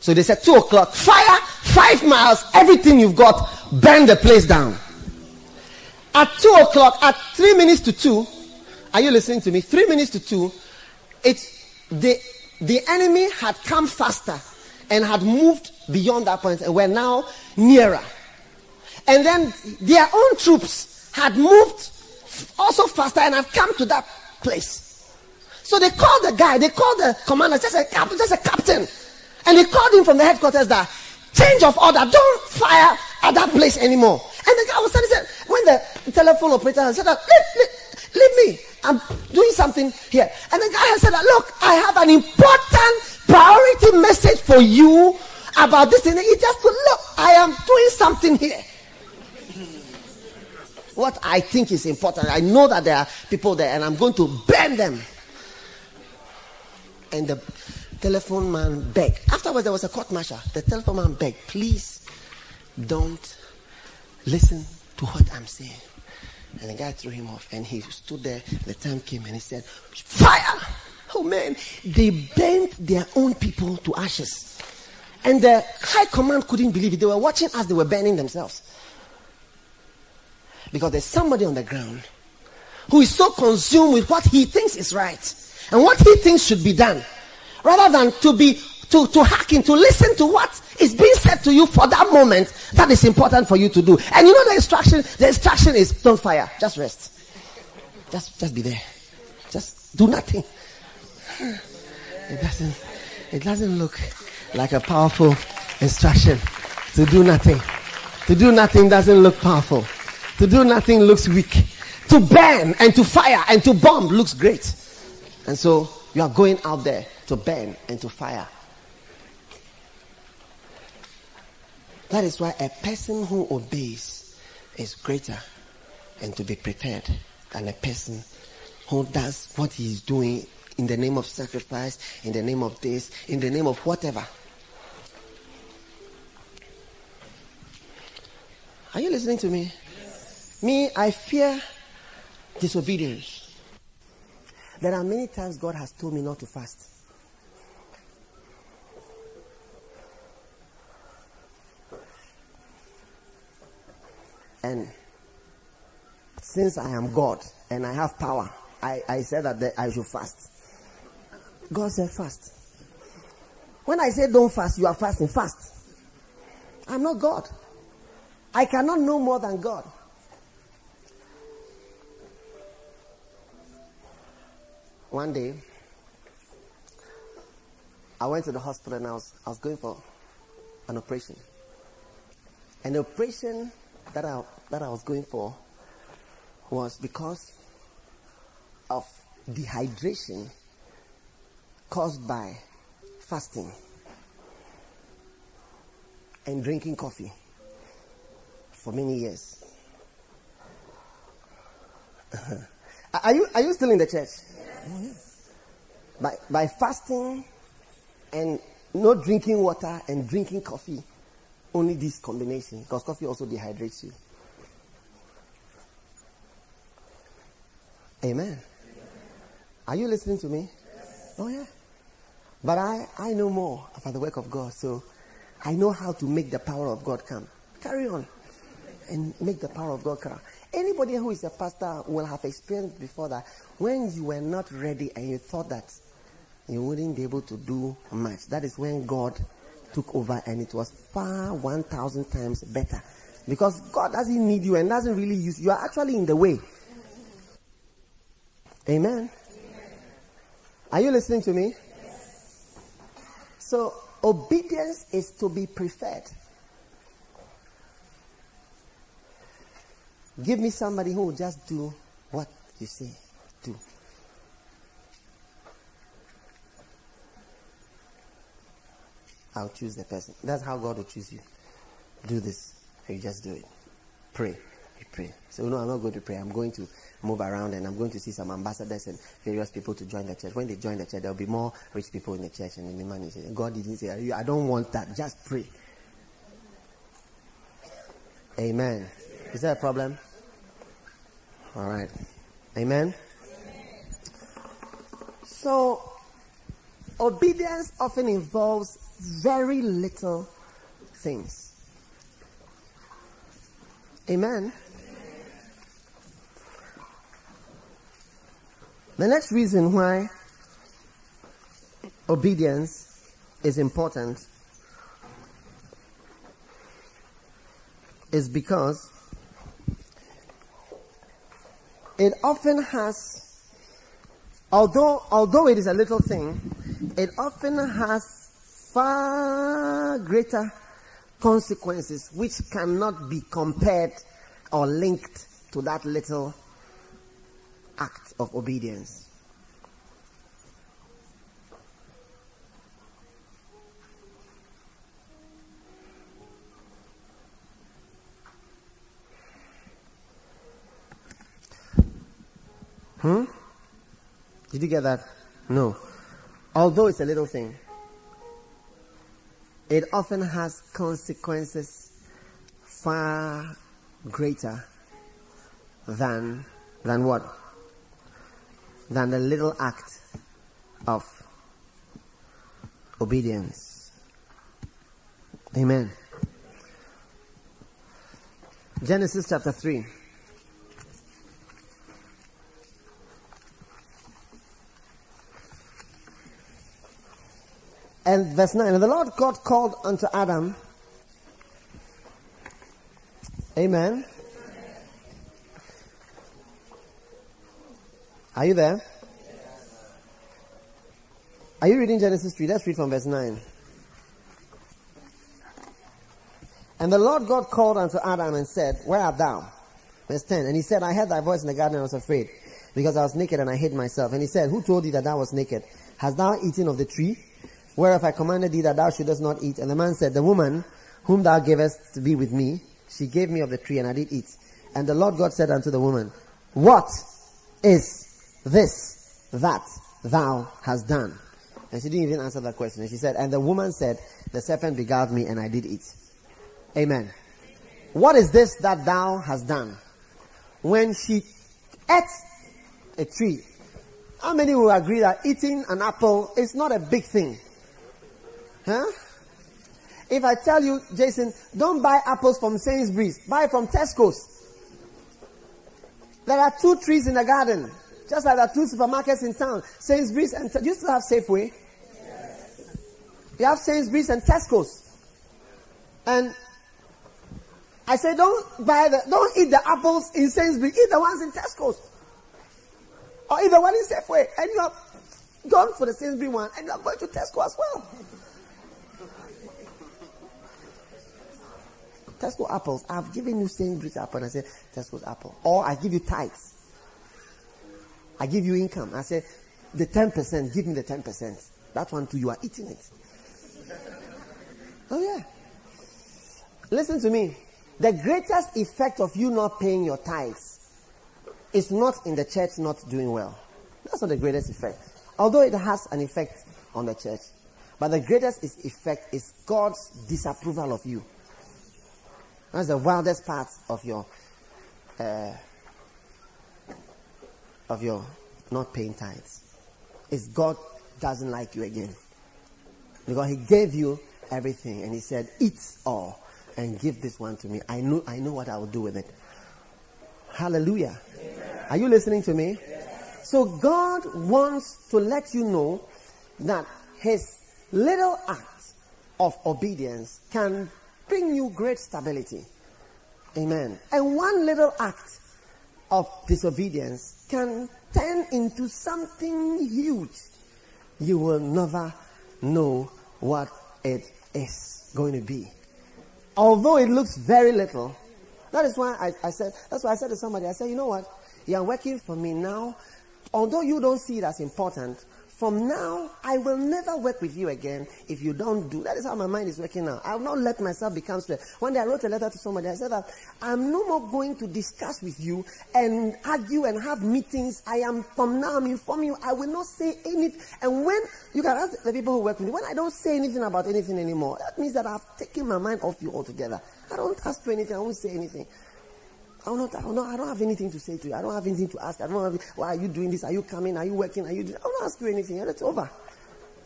Speaker 2: So they said two o'clock, fire five miles, everything you've got, burn the place down. At two o'clock, at three minutes to two, are you listening to me? Three minutes to two, it's the the enemy had come faster and had moved beyond that point and were now nearer. And then their own troops had moved also faster and have come to that place. So they called the guy, they called the commander, just a captain, just a captain. And they called him from the headquarters that change of order, don't fire at that place anymore. And the guy was standing said, when the telephone operator said, leave, leave, leave me, I'm doing something here. And the guy said, look, I have an important priority message for you about this thing. He just said, look, I am doing something here what I think is important. I know that there are people there and I'm going to burn them. And the telephone man begged. Afterwards, there was a court martial. The telephone man begged, please don't listen to what I'm saying. And the guy threw him off and he stood there. The time came and he said, Fire! Oh man, they burned their own people to ashes. And the high command couldn't believe it. They were watching as they were burning themselves. Because there's somebody on the ground who is so consumed with what he thinks is right and what he thinks should be done rather than to be to, to hack in, to listen to what is being said to you for that moment that is important for you to do. And you know the instruction, the instruction is don't fire, just rest. Just just be there. Just do nothing. It doesn't it doesn't look like a powerful instruction to do nothing. To do nothing doesn't look powerful. To do nothing looks weak. To burn and to fire and to bomb looks great. And so you are going out there to burn and to fire. That is why a person who obeys is greater and to be prepared than a person who does what he is doing in the name of sacrifice, in the name of this, in the name of whatever. Are you listening to me? Me, I fear disobedience. There are many times God has told me not to fast. And since I am God and I have power, I, I said that I should fast. God said fast. When I say don't fast, you are fasting. Fast. I'm not God. I cannot know more than God. One day, I went to the hospital and I was, I was going for an operation. And the operation that I, that I was going for was because of dehydration caused by fasting and drinking coffee for many years. *laughs* are you, are you still in the church? By, by fasting and not drinking water and drinking coffee, only this combination, because coffee also dehydrates you. Amen. Are you listening to me? Oh, yeah. But I, I know more about the work of God, so I know how to make the power of God come. Carry on and make the power of God come. Anybody who is a pastor will have experienced before that when you were not ready and you thought that you wouldn't be able to do much. That is when God took over and it was far 1,000 times better. Because God doesn't need you and doesn't really use you. You are actually in the way. Amen. Are you listening to me? So, obedience is to be preferred. Give me somebody who will just do what you say do. I'll choose the person. That's how God will choose you. Do this. You just do it. Pray. You pray. So, no, I'm not going to pray. I'm going to move around and I'm going to see some ambassadors and various people to join the church. When they join the church, there'll be more rich people in the church and in the money. God didn't say, I don't want that. Just pray. Amen. Is that a problem? All right. Amen. So, obedience often involves very little things. Amen. The next reason why obedience is important is because it often has, although, although it is a little thing, it often has far greater consequences which cannot be compared or linked to that little act of obedience. Hmm? Did you get that? No. Although it's a little thing, it often has consequences far greater than than what? Than the little act of obedience. Amen. Genesis chapter 3. And verse 9, and the Lord God called unto Adam. Amen. Are you there? Are you reading Genesis 3? Let's read from verse 9. And the Lord God called unto Adam and said, Where art thou? Verse 10. And he said, I heard thy voice in the garden and I was afraid, because I was naked and I hid myself. And he said, Who told thee that thou was naked? Hast thou eaten of the tree? Whereof I commanded thee that thou shouldest not eat. And the man said, The woman whom thou gavest to be with me, she gave me of the tree, and I did eat. And the Lord God said unto the woman, What is this that thou hast done? And she didn't even answer that question. And she said, And the woman said, The serpent beguiled me, and I did eat. Amen. What is this that thou hast done? When she ate a tree, how many will agree that eating an apple is not a big thing? Huh? If I tell you, Jason, don't buy apples from Sainsbury's, buy from Tesco's. There are two trees in the garden, just like there are two supermarkets in town. Sainsbury's and you still have Safeway. You have Sainsbury's and Tesco's. And I say, don't buy the, don't eat the apples in Sainsbury's, eat the ones in Tesco's. Or eat the one in Safeway. And you have gone for the Sainsbury's one, and you are going to Tesco as well. Tesco apples. I've given you Sainsbury's apple. And I say, Tesco's apple. Or I give you tithes. I give you income. I say, the 10%, give me the 10%. That one too, you are eating it. oh yeah. Listen to me. The greatest effect of you not paying your tithes is not in the church not doing well. That's not the greatest effect. Although it has an effect on the church. But the greatest effect is God's disapproval of you. That's the wildest part of your uh, of your not paying tithes. Is God doesn't like you again. Because he gave you everything and he said, Eat all and give this one to me. I know I know what I will do with it. Hallelujah. Are you listening to me? So God wants to let you know that his little act of obedience can bring you great stability. Amen. And one little act of disobedience can turn into something huge. You will never know what it is going to be. Although it looks very little, that is why I, I said, that's why I said to somebody, I said, you know what? You are working for me now. Although you don't see it as important, from now, I will never work with you again if you don't do. That is how my mind is working now. I will not let myself become stressed. One day I wrote a letter to somebody. I said that I'm no more going to discuss with you and argue and have meetings. I am from now. I'm informing you. I will not say anything. And when you can ask the people who work with me, when I don't say anything about anything anymore, that means that I've taken my mind off you altogether. I don't ask for anything. I won't say anything. I'm not, I'm not, I don't have anything to say to you. I don't have anything to ask. I don't have, why are you doing this? Are you coming? Are you working? Are you doing, I don't ask you anything. It's over.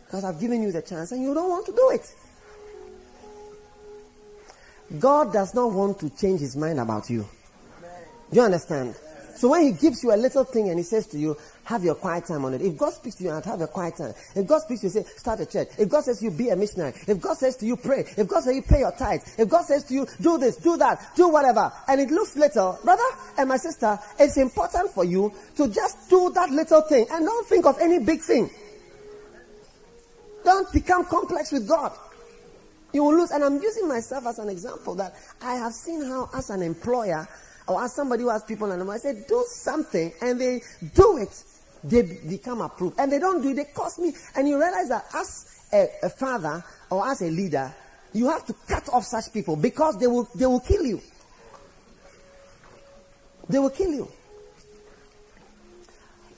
Speaker 2: Because I've given you the chance and you don't want to do it. God does not want to change his mind about you. Do you understand? So when he gives you a little thing and he says to you, have your quiet time on it. If God speaks to you and have your quiet time. If God speaks to you, say, start a church. If God says you, be a missionary. If God says to you, pray. If God says you pay your tithes. If God says to you, do this, do that, do whatever. And it looks little, brother and my sister, it's important for you to just do that little thing and don't think of any big thing. Don't become complex with God. You will lose. And I'm using myself as an example that I have seen how, as an employer, or as somebody who has people and I say, do something, and they do it they become approved. And they don't do it, they cost me. And you realize that as a, a father or as a leader, you have to cut off such people because they will, they will kill you. They will kill you.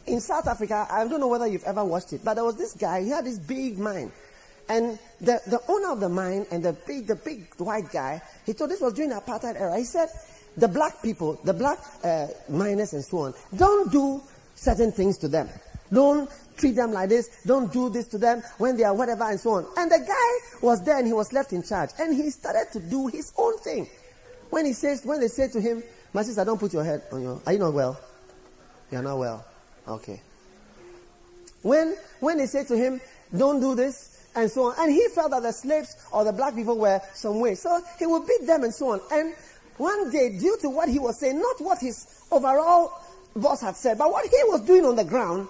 Speaker 2: In South Africa, I don't know whether you've ever watched it, but there was this guy, he had this big mine. And the, the owner of the mine and the big, the big white guy, he told this was during the apartheid era. He said, the black people, the black uh, miners and so on, don't do certain things to them. Don't treat them like this. Don't do this to them when they are whatever and so on. And the guy was there and he was left in charge. And he started to do his own thing. When he says, when they say to him, my sister, don't put your head on your, are you not well? You are not well. Okay. When, when they say to him, don't do this and so on. And he felt that the slaves or the black people were some way. So he would beat them and so on. And one day, due to what he was saying, not what his overall boss had said. But what he was doing on the ground,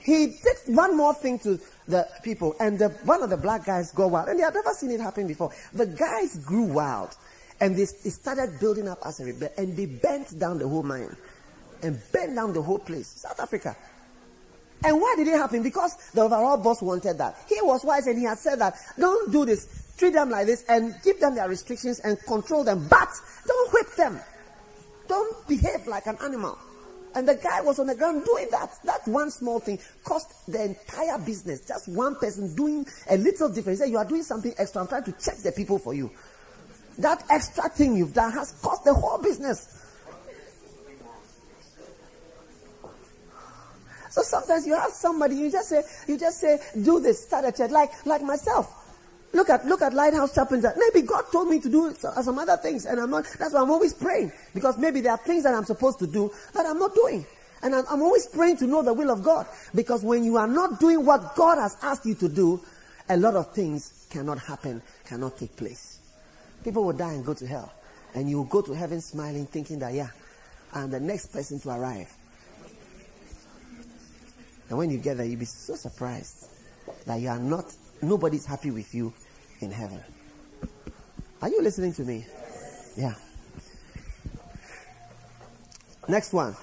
Speaker 2: he did one more thing to the people, and the, one of the black guys go wild. And they had never seen it happen before. The guys grew wild, and they, they started building up as a rebel, and they bent down the whole mine, and bent down the whole place. South Africa. And why did it happen? Because the overall boss wanted that. He was wise and he had said that, don't do this. Treat them like this and give them their restrictions and control them. But don't whip them. Don't behave like an animal. And the guy was on the ground doing that. That one small thing cost the entire business. Just one person doing a little difference. He said, You are doing something extra. I'm trying to check the people for you. That extra thing you've done has cost the whole business. So sometimes you have somebody, you just say, you just say, do this, start a church, like, like myself. Look at look at Lighthouse Chapel. Maybe God told me to do uh, some other things, and I'm not. That's why I'm always praying because maybe there are things that I'm supposed to do that I'm not doing, and I'm, I'm always praying to know the will of God. Because when you are not doing what God has asked you to do, a lot of things cannot happen, cannot take place. People will die and go to hell, and you will go to heaven smiling, thinking that yeah, I'm the next person to arrive. And when you get there, you'll be so surprised that you are not nobody's happy with you in heaven. Are you listening to me? Yeah. Next one.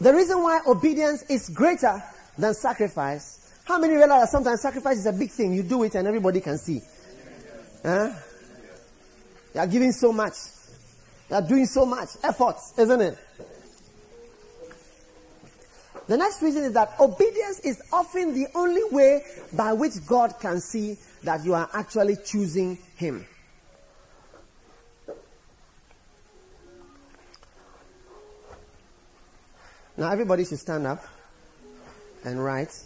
Speaker 2: The reason why obedience is greater than sacrifice. How many realize that sometimes sacrifice is a big thing? You do it and everybody can see. Huh? You are giving so much. You are doing so much effort, isn't it? The next reason is that obedience is often the only way by which God can see that you are actually choosing Him. Now, everybody should stand up. and write.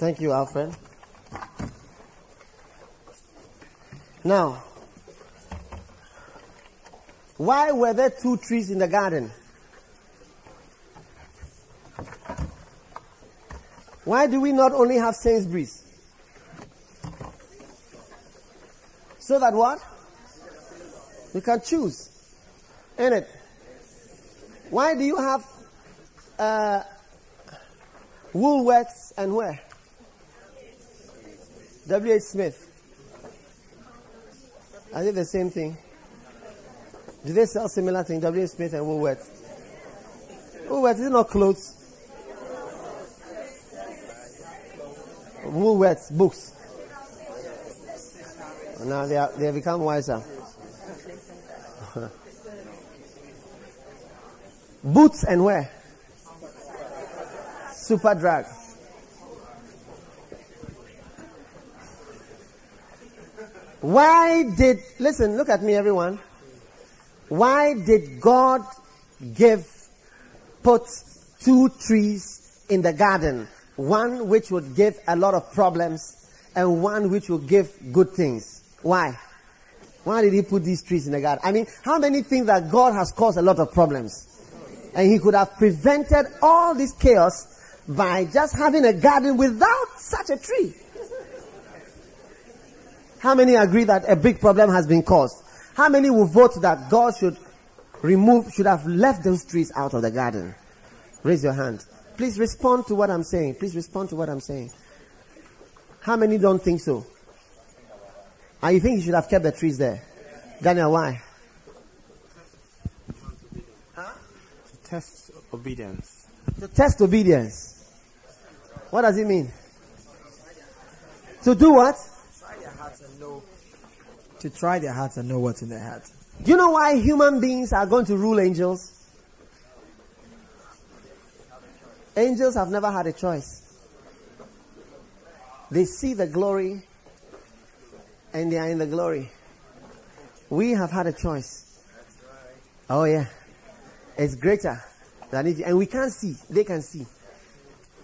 Speaker 2: Thank you, Alfred. Now, why were there two trees in the garden? Why do we not only have Sainsbury's? So that what? We can choose. In it. Why do you have uh, Woolworths and where? W.H. Smith. Are they the same thing? Do they sell similar things? W.H. Smith and Woolworths. Woolworths is not clothes. Woolworths books. Oh, now they are, they have become wiser. *laughs* Boots and where? Super Superdrug. Why did, listen, look at me everyone. Why did God give, put two trees in the garden? One which would give a lot of problems and one which would give good things. Why? Why did he put these trees in the garden? I mean, how many think that God has caused a lot of problems? And he could have prevented all this chaos by just having a garden without such a tree. How many agree that a big problem has been caused? How many will vote that God should remove, should have left those trees out of the garden? Raise your hand. Please respond to what I'm saying. Please respond to what I'm saying. How many don't think so? And you think he should have kept the trees there? Daniel, why?
Speaker 3: Huh? To test obedience.
Speaker 2: To test obedience. What does it mean? To do what?
Speaker 4: To try their hearts and know what's in their hearts.
Speaker 2: Do you know why human beings are going to rule angels? Angels have never had a choice. They see the glory and they are in the glory. We have had a choice. Oh yeah. It's greater than if, and we can't see. They can see.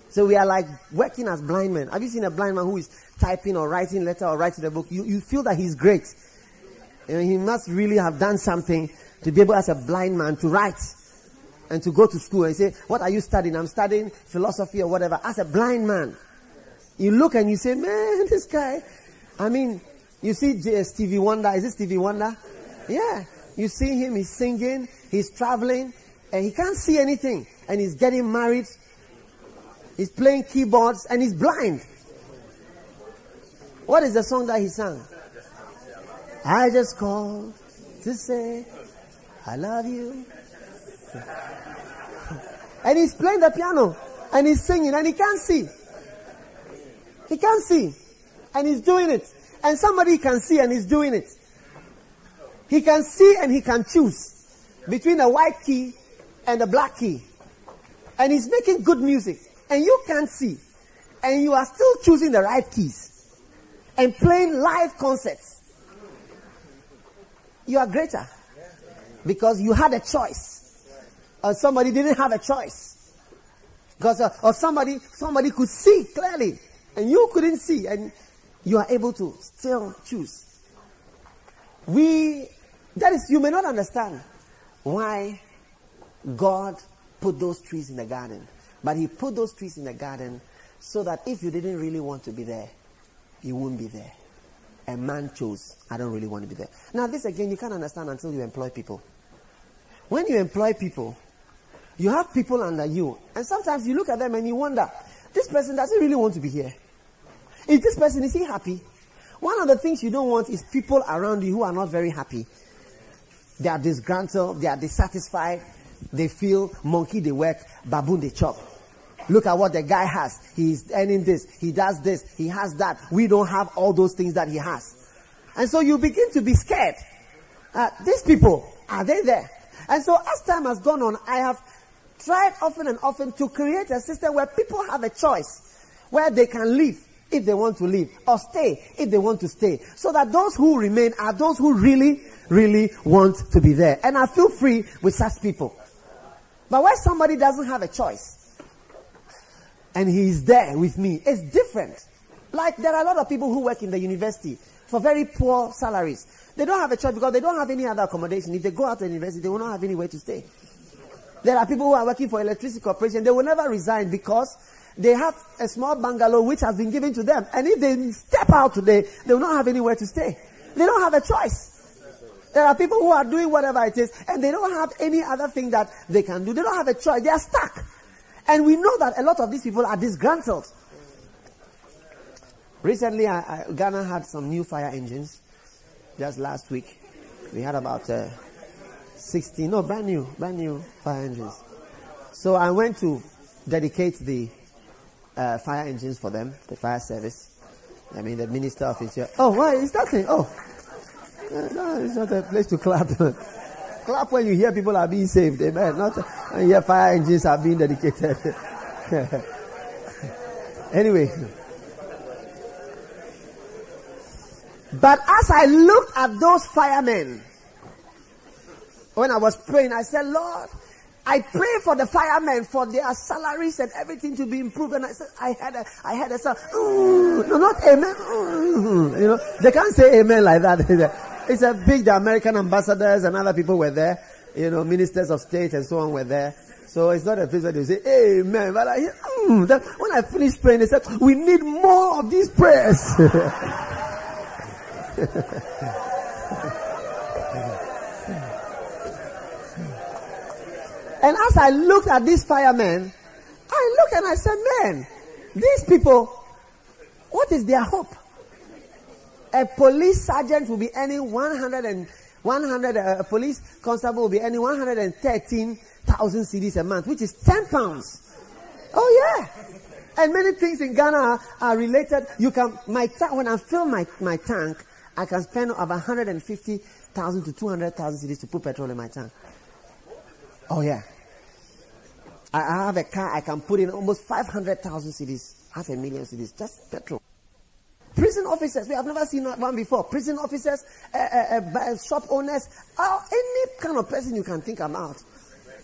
Speaker 2: So we are like working as blind men. Have you seen a blind man who is typing or writing letter or writing a book? You, you feel that he's great. Know, he must really have done something to be able as a blind man to write and to go to school and say, what are you studying? I'm studying philosophy or whatever. As a blind man, you look and you say, man, this guy, I mean, you see uh, Stevie Wonder. Is this Stevie Wonder? Yeah. You see him, he's singing, he's traveling, and he can't see anything. And he's getting married. He's playing keyboards and he's blind. What is the song that he sang? I just called to say I love you. *laughs* And he's playing the piano and he's singing and he can't see. He can't see. And he's doing it. And somebody can see and he's doing it. He can see and he can choose between a white key and a black key. And he's making good music. And you can't see. And you are still choosing the right keys. And playing live concerts you are greater. Because you had a choice. Or somebody didn't have a choice. Because, uh, or somebody, somebody could see clearly and you couldn't see and you are able to still choose. We, that is, you may not understand why God put those trees in the garden. But He put those trees in the garden so that if you didn't really want to be there, you wouldn't be there a man chose, I don't really want to be there. Now, this again, you can't understand until you employ people. When you employ people, you have people under you, and sometimes you look at them and you wonder, this person doesn't really want to be here. Is this person, is he happy? One of the things you don't want is people around you who are not very happy. They are disgruntled, they are dissatisfied, they feel monkey they work, baboon they chop. Look at what the guy has. He's earning this. He does this. He has that. We don't have all those things that he has. And so you begin to be scared. Uh, these people, are they there? And so as time has gone on, I have tried often and often to create a system where people have a choice, where they can leave if they want to leave, or stay if they want to stay. So that those who remain are those who really, really want to be there. And I feel free with such people. But where somebody doesn't have a choice, and he is there with me, it's different. Like there are a lot of people who work in the university for very poor salaries. They don't have a choice because they don't have any other accommodation. If they go out to the university, they will not have anywhere to stay. There are people who are working for electricity corporation. They will never resign because they have a small bungalow which has been given to them. And if they step out today, they will not have anywhere to stay. They don't have a choice. There are people who are doing whatever it is and they don't have any other thing that they can do. They don't have a choice. They are stuck. And we know that a lot of these people are disgruntled. Recently, I, I, Ghana had some new fire engines. Just last week, we had about uh, 16, no, brand new, brand new fire engines. So I went to dedicate the uh, fire engines for them, the fire service. I mean, the minister of interior. Oh, why is that thing? Oh, uh, no, it's not a place to clap. *laughs* clap when you hear people are being saved. Amen. Not when you hear fire engines are being dedicated. *laughs* anyway. But as I looked at those firemen, when I was praying, I said, Lord, I pray for the firemen for their salaries and everything to be improved. And I said, I had a, I had a sound. No, not amen. You know, they can't say amen like that. *laughs* It's a big, the American ambassadors and other people were there. You know, ministers of state and so on were there. So it's not a place where they say, amen. But I, mm, that, when I finished praying, they said, we need more of these prayers. *laughs* And as I looked at these firemen, I looked and I said, man, these people, what is their hope? A police sergeant will be earning 100 and 100, uh, a police constable will be earning 113,000 cedis a month, which is 10 pounds. Oh yeah. And many things in Ghana are, are related. You can, my ta- when I fill my, my tank, I can spend about 150,000 to 200,000 cedis to put petrol in my tank. Oh yeah. I have a car, I can put in almost 500,000 cedis, half a million cedis, just petrol. Prison officers, we have never seen one before. Prison officers, uh, uh, uh, shop owners, any kind of person you can think about.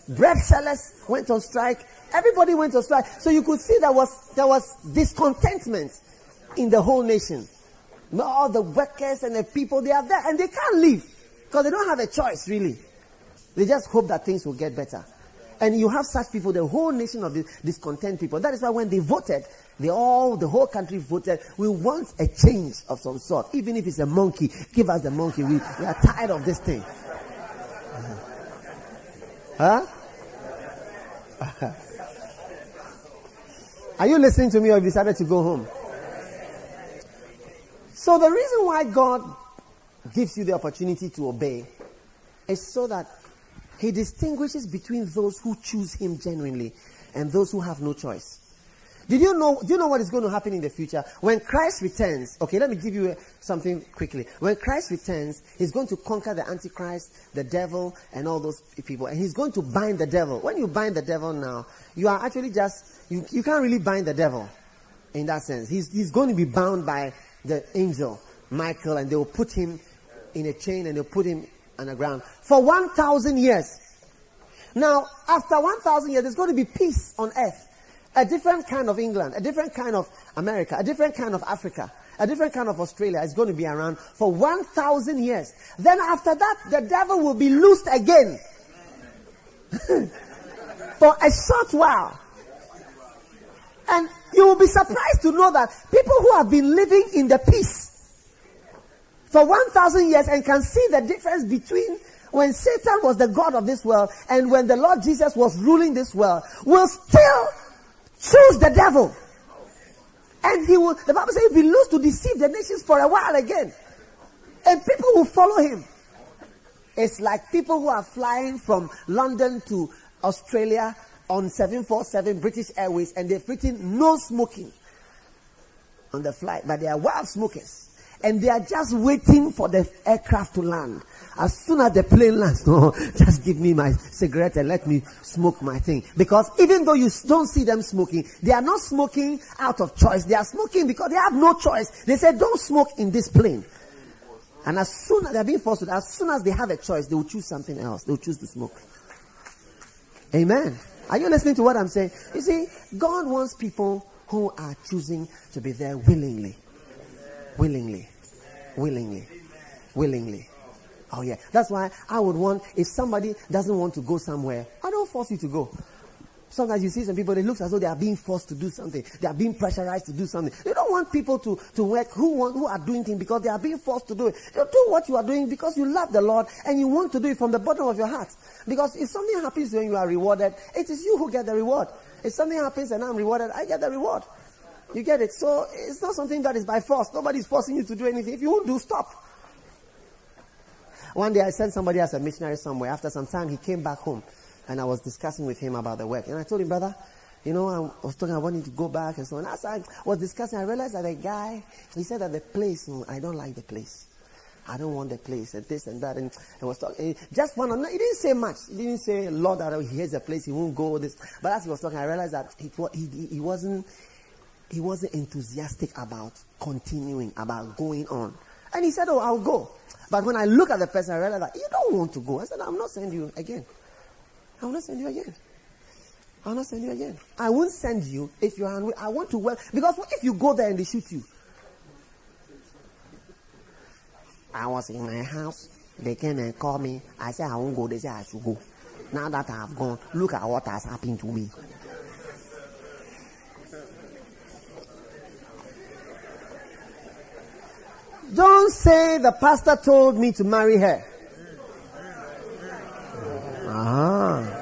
Speaker 2: Bread sellers went on strike. Everybody went on strike. So you could see there was, there was discontentment in the whole nation. All the workers and the people, they are there and they can't leave because they don't have a choice really. They just hope that things will get better. And you have such people, the whole nation of discontent people. That is why when they voted, they all, the whole country voted, we want a change of some sort. Even if it's a monkey, give us the monkey. We, we are tired of this thing. Uh-huh. Huh? *laughs* Are you listening to me or have you decided to go home? So the reason why God gives you the opportunity to obey is so that he distinguishes between those who choose him genuinely and those who have no choice. Did you know, do you know what is going to happen in the future? When Christ returns, okay, let me give you something quickly. When Christ returns, he's going to conquer the Antichrist, the devil, and all those people. And he's going to bind the devil. When you bind the devil now, you are actually just, you, you can't really bind the devil in that sense. He's, he's going to be bound by the angel, Michael, and they will put him in a chain and they'll put him underground for 1,000 years. Now, after 1,000 years, there's going to be peace on earth. A different kind of England, a different kind of America, a different kind of Africa, a different kind of Australia is going to be around for 1,000 years. Then after that, the devil will be loosed again. *laughs* for a short while. And you will be surprised to know that people who have been living in the peace for 1,000 years and can see the difference between when Satan was the God of this world and when the Lord Jesus was ruling this world will still choose the devil. And he will, the Bible says he'll be loose to deceive the nations for a while again. And people will follow him. It's like people who are flying from London to Australia on 747 British Airways and they've written no smoking on the flight, but they are wild smokers. and they are just waiting for the aircraft to land. As soon as the plane lands, *laughs* no, just give me my cigarette and let me smoke my thing. Because even though you don't see them smoking, they are not smoking out of choice. They are smoking because they have no choice. They say, don't smoke in this plane. And as soon as they're being forced to, as soon as they have a choice, they will choose something else. They will choose to smoke. Amen. Are you listening to what I'm saying? You see, God wants people who are choosing to be there willingly. Willingly. Willingly. Willingly. Oh yeah. That's why I would want, if somebody doesn't want to go somewhere, I don't force you to go. Sometimes you see some people, they looks as though they are being forced to do something. They are being pressurized to do something. You don't want people to, to work who want, who are doing things because they are being forced to do it. You do what you are doing because you love the Lord and you want to do it from the bottom of your heart. Because if something happens when you are rewarded, it is you who get the reward. If something happens and I'm rewarded, I get the reward. You get it? So it's not something that is by force. Nobody is forcing you to do anything. If you won't do, stop. One day I sent somebody as a missionary somewhere. After some time, he came back home and I was discussing with him about the work. And I told him, brother, you know, I was talking, I wanted to go back and so on. As I was discussing, I realized that the guy, he said that the place, oh, I don't like the place. I don't want the place and this and that. And I was talking, just one, he didn't say much. He didn't say, Lord, that he hates the place, he won't go, this. But as he was talking, I realized that he, he, he wasn't, he wasn't enthusiastic about continuing, about going on. And he said, oh, I'll go. But when I look at the person, I realize that you don't want to go. I said, I'm not sending you again. I will not send you again. I will not send you again. I won't send you if you are unwilling. I want to work. Because if you go there and they shoot you? I was in my house. They came and called me. I said, I won't go. They said, I should go. Now that I've gone, look at what has happened to me. Don't say the pastor told me to marry her. Ah.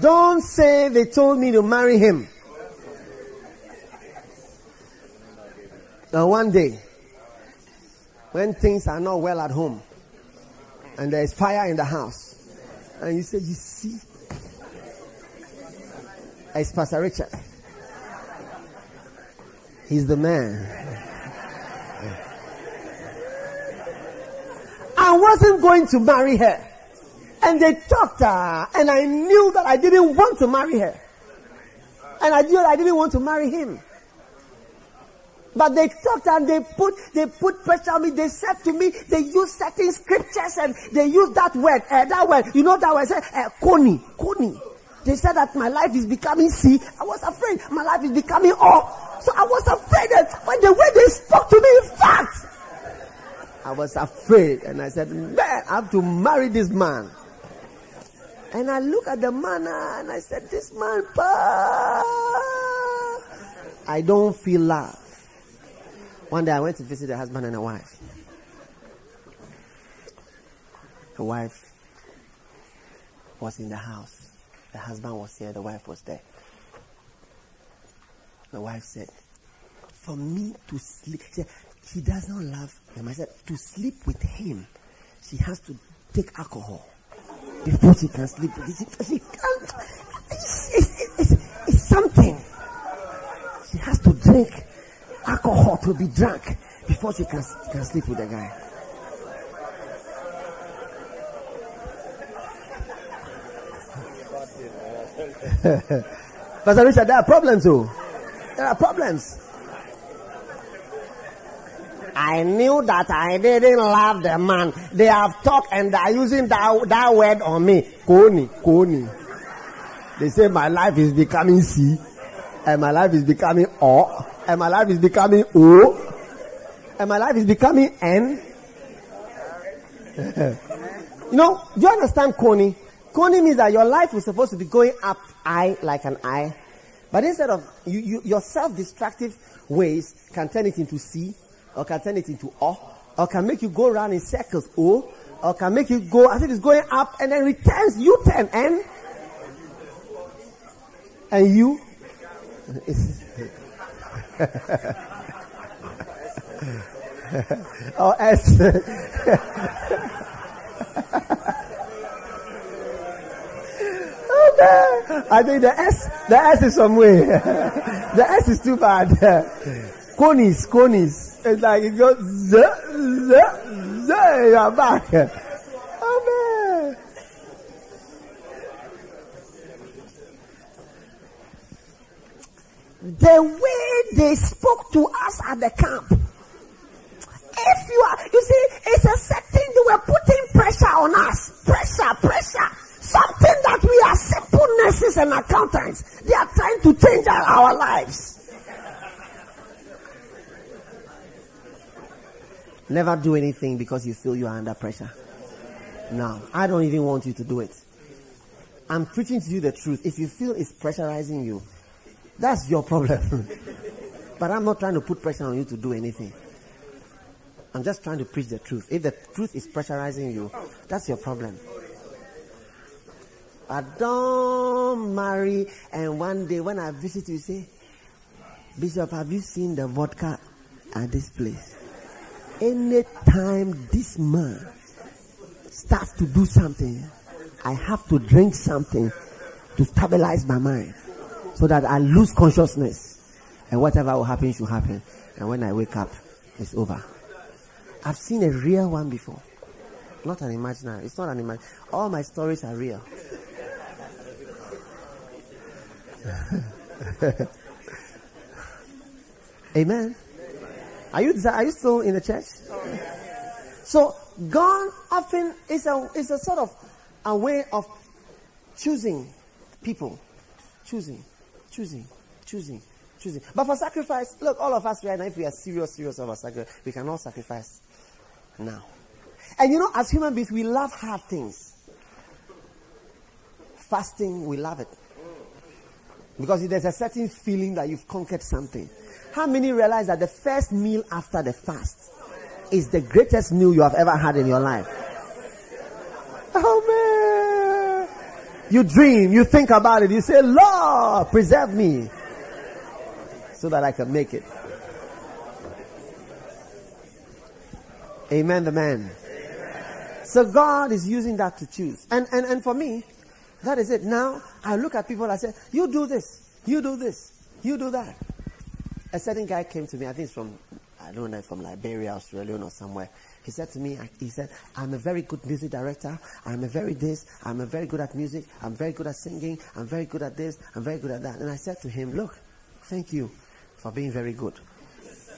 Speaker 2: Don't say they told me to marry him. Now, one day, when things are not well at home, and there is fire in the house, and you say, You see, it's Pastor Richard. He's the man. I wasn't going to marry her. And they talked her, and I knew that I didn't want to marry her. And I knew I didn't want to marry him. But they talked and they put they put pressure on me. They said to me, they used certain scriptures and they used that word, uh, that word. You know that word? Say, uh, koni. They said that my life is becoming C. I was afraid my life is becoming O. So I was afraid that when the way they spoke to me, in fact, I was afraid and I said, man, I have to marry this man. And I look at the man ah, and I said, this man, pa, I don't feel love. One day I went to visit a husband and a wife. The wife was in the house. The husband was here, the wife was there. The wife said, For me to sleep, she, she does not love him. I said, To sleep with him, she has to take alcohol before she can sleep. She, she can't. It's, it's, it's, it's something. She has to drink alcohol to be drunk before she can, can sleep with the guy. *laughs* Pastor Richard, there are problems, too. There are problems. I knew that I didn't love the man. They have talked and they are using that, that word on me. Koni, Koni. They say my life is becoming C, and my life is becoming O, and my life is becoming O, and my life is becoming N. *laughs* you know, do you understand Koni? Koni means that your life is supposed to be going up I like an I. But instead of you, you, your self-destructive ways can turn it into C, or can turn it into O, or can make you go around in circles O, or can make you go as if it's going up and then returns U turn N, and you. *laughs* or S. *laughs*
Speaker 4: I think the S, the S is somewhere. *laughs* the S is too bad. *laughs* Conies, conies. It's like it goes, z, z, z, you're back. *laughs* Oh, Amen.
Speaker 2: The way they spoke to us at the camp. If you are, you see, it's a certain, they were putting pressure on us. Pressure, pressure. Something that we are simple nurses and accountants. They are trying to change our, lives. Never do anything because you feel you are under pressure. No, I don't even want you to do it. I'm preaching to you the truth. If you feel it's pressurizing you, that's your problem. *laughs* but I'm not trying to put pressure on you to do anything. I'm just trying to preach the truth. If the truth is pressurizing you, that's your problem. But don't marry and one day when I visit you say, Bishop, have you seen the vodka at this place? Anytime this man starts to do something, I have to drink something to stabilize my mind so that I lose consciousness and whatever will happen should happen. And when I wake up, it's over. I've seen a real one before. Not an imaginary. It's not an imaginary. All my stories are real. *laughs* Amen. Are you are you still in the church? So God often is a is a sort of a way of choosing people, choosing, choosing, choosing, choosing. But for sacrifice, look, all of us right now, if we are serious, serious about sacrifice, we can all sacrifice now. And you know, as human beings, we love hard things. Fasting, we love it. Because there's a certain feeling that you've conquered something. How many realize that the first meal after the fast is the greatest meal you have ever had in your life? Oh man. You dream, you think about it, you say, Lord, preserve me so that I can make it. Amen, the man. So God is using that to choose. And, and, and for me, that is it. Now, I look at people, I say, you do this, you do this, you do that. A certain guy came to me, I think it's from, I don't know, from Liberia, Australia, or somewhere. He said to me, he said, I'm a very good music director. I'm a very this. I'm a very good at music. I'm very good at singing. I'm very good at this. I'm very good at that. And I said to him, look, thank you for being very good.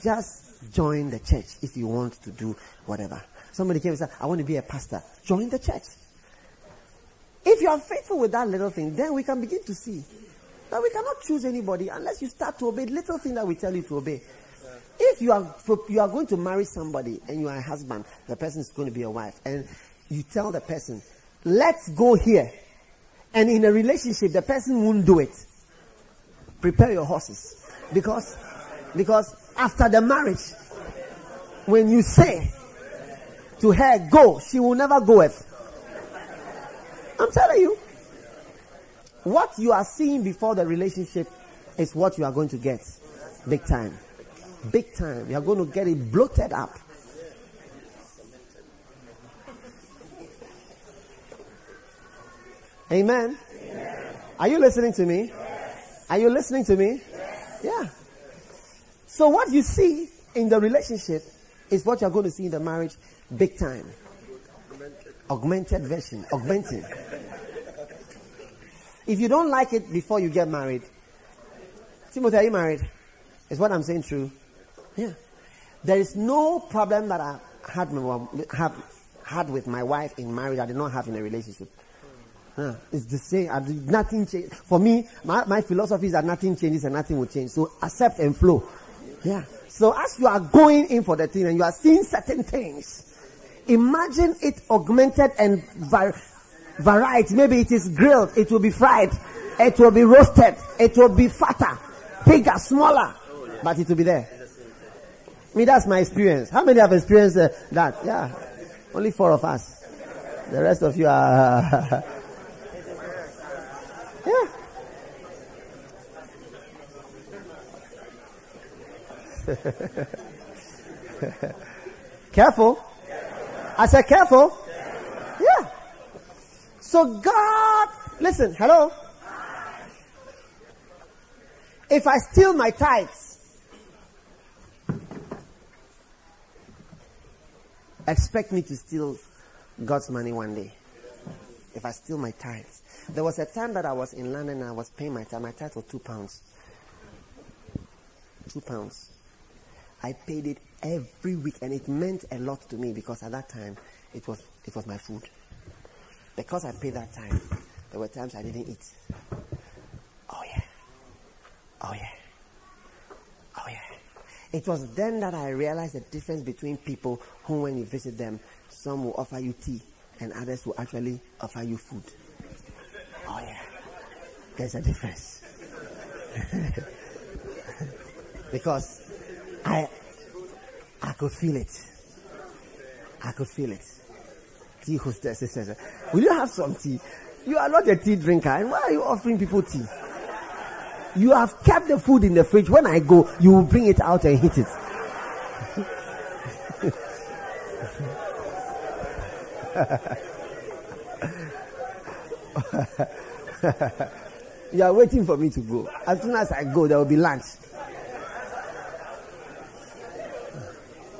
Speaker 2: Just join the church if you want to do whatever. Somebody came and said, I want to be a pastor. Join the church. If you are faithful with that little thing, then we can begin to see that we cannot choose anybody unless you start to obey little thing that we tell you to obey. If you are you are going to marry somebody and you are a husband, the person is going to be a wife, and you tell the person, "Let's go here," and in a relationship, the person won't do it. Prepare your horses, because because after the marriage, when you say to her, "Go," she will never go. I'm telling you, what you are seeing before the relationship is what you are going to get, big time. Big time. You are going to get it bloated up. Amen. Are you listening to me? Are you listening to me? Yeah. So what you see in the relationship is what you're going to see in the marriage big time. Augmented version. Augmenting. If you don't like it before you get married, Timothy, are you married? Is what I'm saying true? Yeah. There is no problem that I had, have had with my wife in marriage I did not have in a relationship. Yeah. It's the same. I did, nothing change. For me, my, my philosophy is that nothing changes and nothing will change. So accept and flow. Yeah. So as you are going in for the thing and you are seeing certain things, imagine it augmented and var- varied. Maybe it is grilled, it will be fried, it will be roasted, it will be fatter, bigger, smaller, but it will be there. I mean, that's my experience. How many have experienced uh, that? Yeah. Only four of us. The rest of you are. *laughs* yeah. *laughs* careful. I said careful. Yeah. So God, listen, hello. If I steal my tithes, expect me to steal God's money one day. If I steal my tithes. There was a time that I was in London and I was paying my tithe. My tithe was two pounds. Two pounds. I paid it every week and it meant a lot to me because at that time it was it was my food. Because I paid that time, there were times I didn't eat. Oh yeah. Oh yeah. Oh yeah. It was then that I realized the difference between people who when you visit them, some will offer you tea and others will actually offer you food. Oh yeah. There's a difference. *laughs* because I could feel it. I could feel it. Tea hostess says, Will you have some tea? You are not a tea drinker, and why are you offering people tea? You have kept the food in the fridge. When I go, you will bring it out and hit it. *laughs* you are waiting for me to go. As soon as I go, there will be lunch.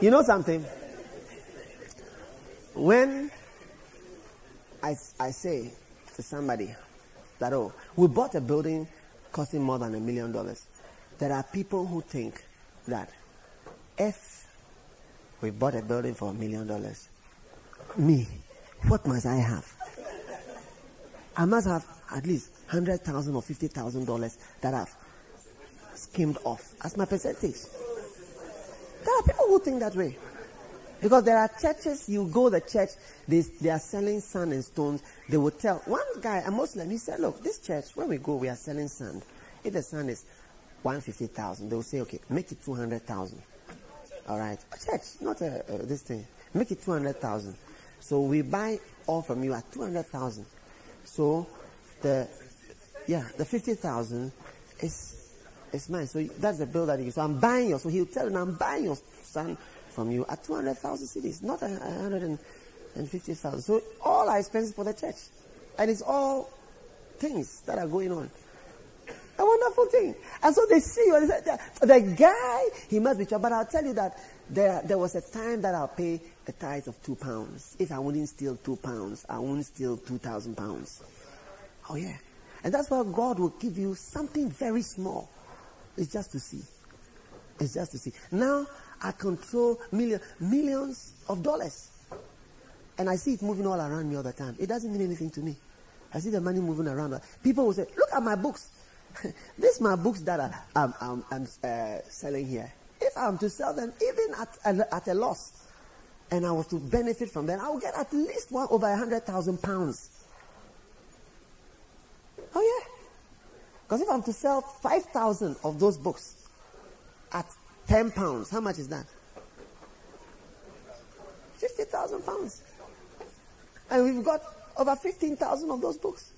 Speaker 2: You know something? When I, I say to somebody that, oh, we bought a building costing more than a million dollars, there are people who think that if we bought a building for a million dollars, me, what must I have? I must have at least hundred thousand or fifty thousand dollars that I've skimmed off as my percentage. There are people who think that way. Because there are churches, you go the church, they, they are selling sand and stones. They will tell one guy, a Muslim, he said, Look, this church, when we go, we are selling sand. If the sand is 150,000, they will say, Okay, make it 200,000. All right. A church, not a, uh, this thing. Make it 200,000. So we buy all from you at 200,000. So the, yeah, the 50,000 is, is mine. So that's the bill that he So I'm buying yours. So he'll tell him, I'm buying your son from you at 200,000 cedis, not 150,000. So all our expenses for the church. And it's all things that are going on. A wonderful thing. And so they see you, and they say, the, guy, he must be But I'll tell you that there, there was a time that I'll pay a tithe of two pounds. If I wouldn't steal two pounds, I wouldn't steal two thousand pounds. Oh yeah. And that's why God will give you something very small. It's just to see. It's just to see. Now I control million, millions of dollars. And I see it moving all around me all the time. It doesn't mean anything to me. I see the money moving around. People will say, look at my books. *laughs* These my books that I, I'm, I'm, I'm uh, selling here. If I'm to sell them, even at, at, at a loss, and I was to benefit from them, I will get at least one over a hundred thousand pounds. Oh yeah. Because if I'm to sell five thousand of those books at ten pounds, how much is that? Fifty thousand pounds. And we've got over fifteen thousand of those books.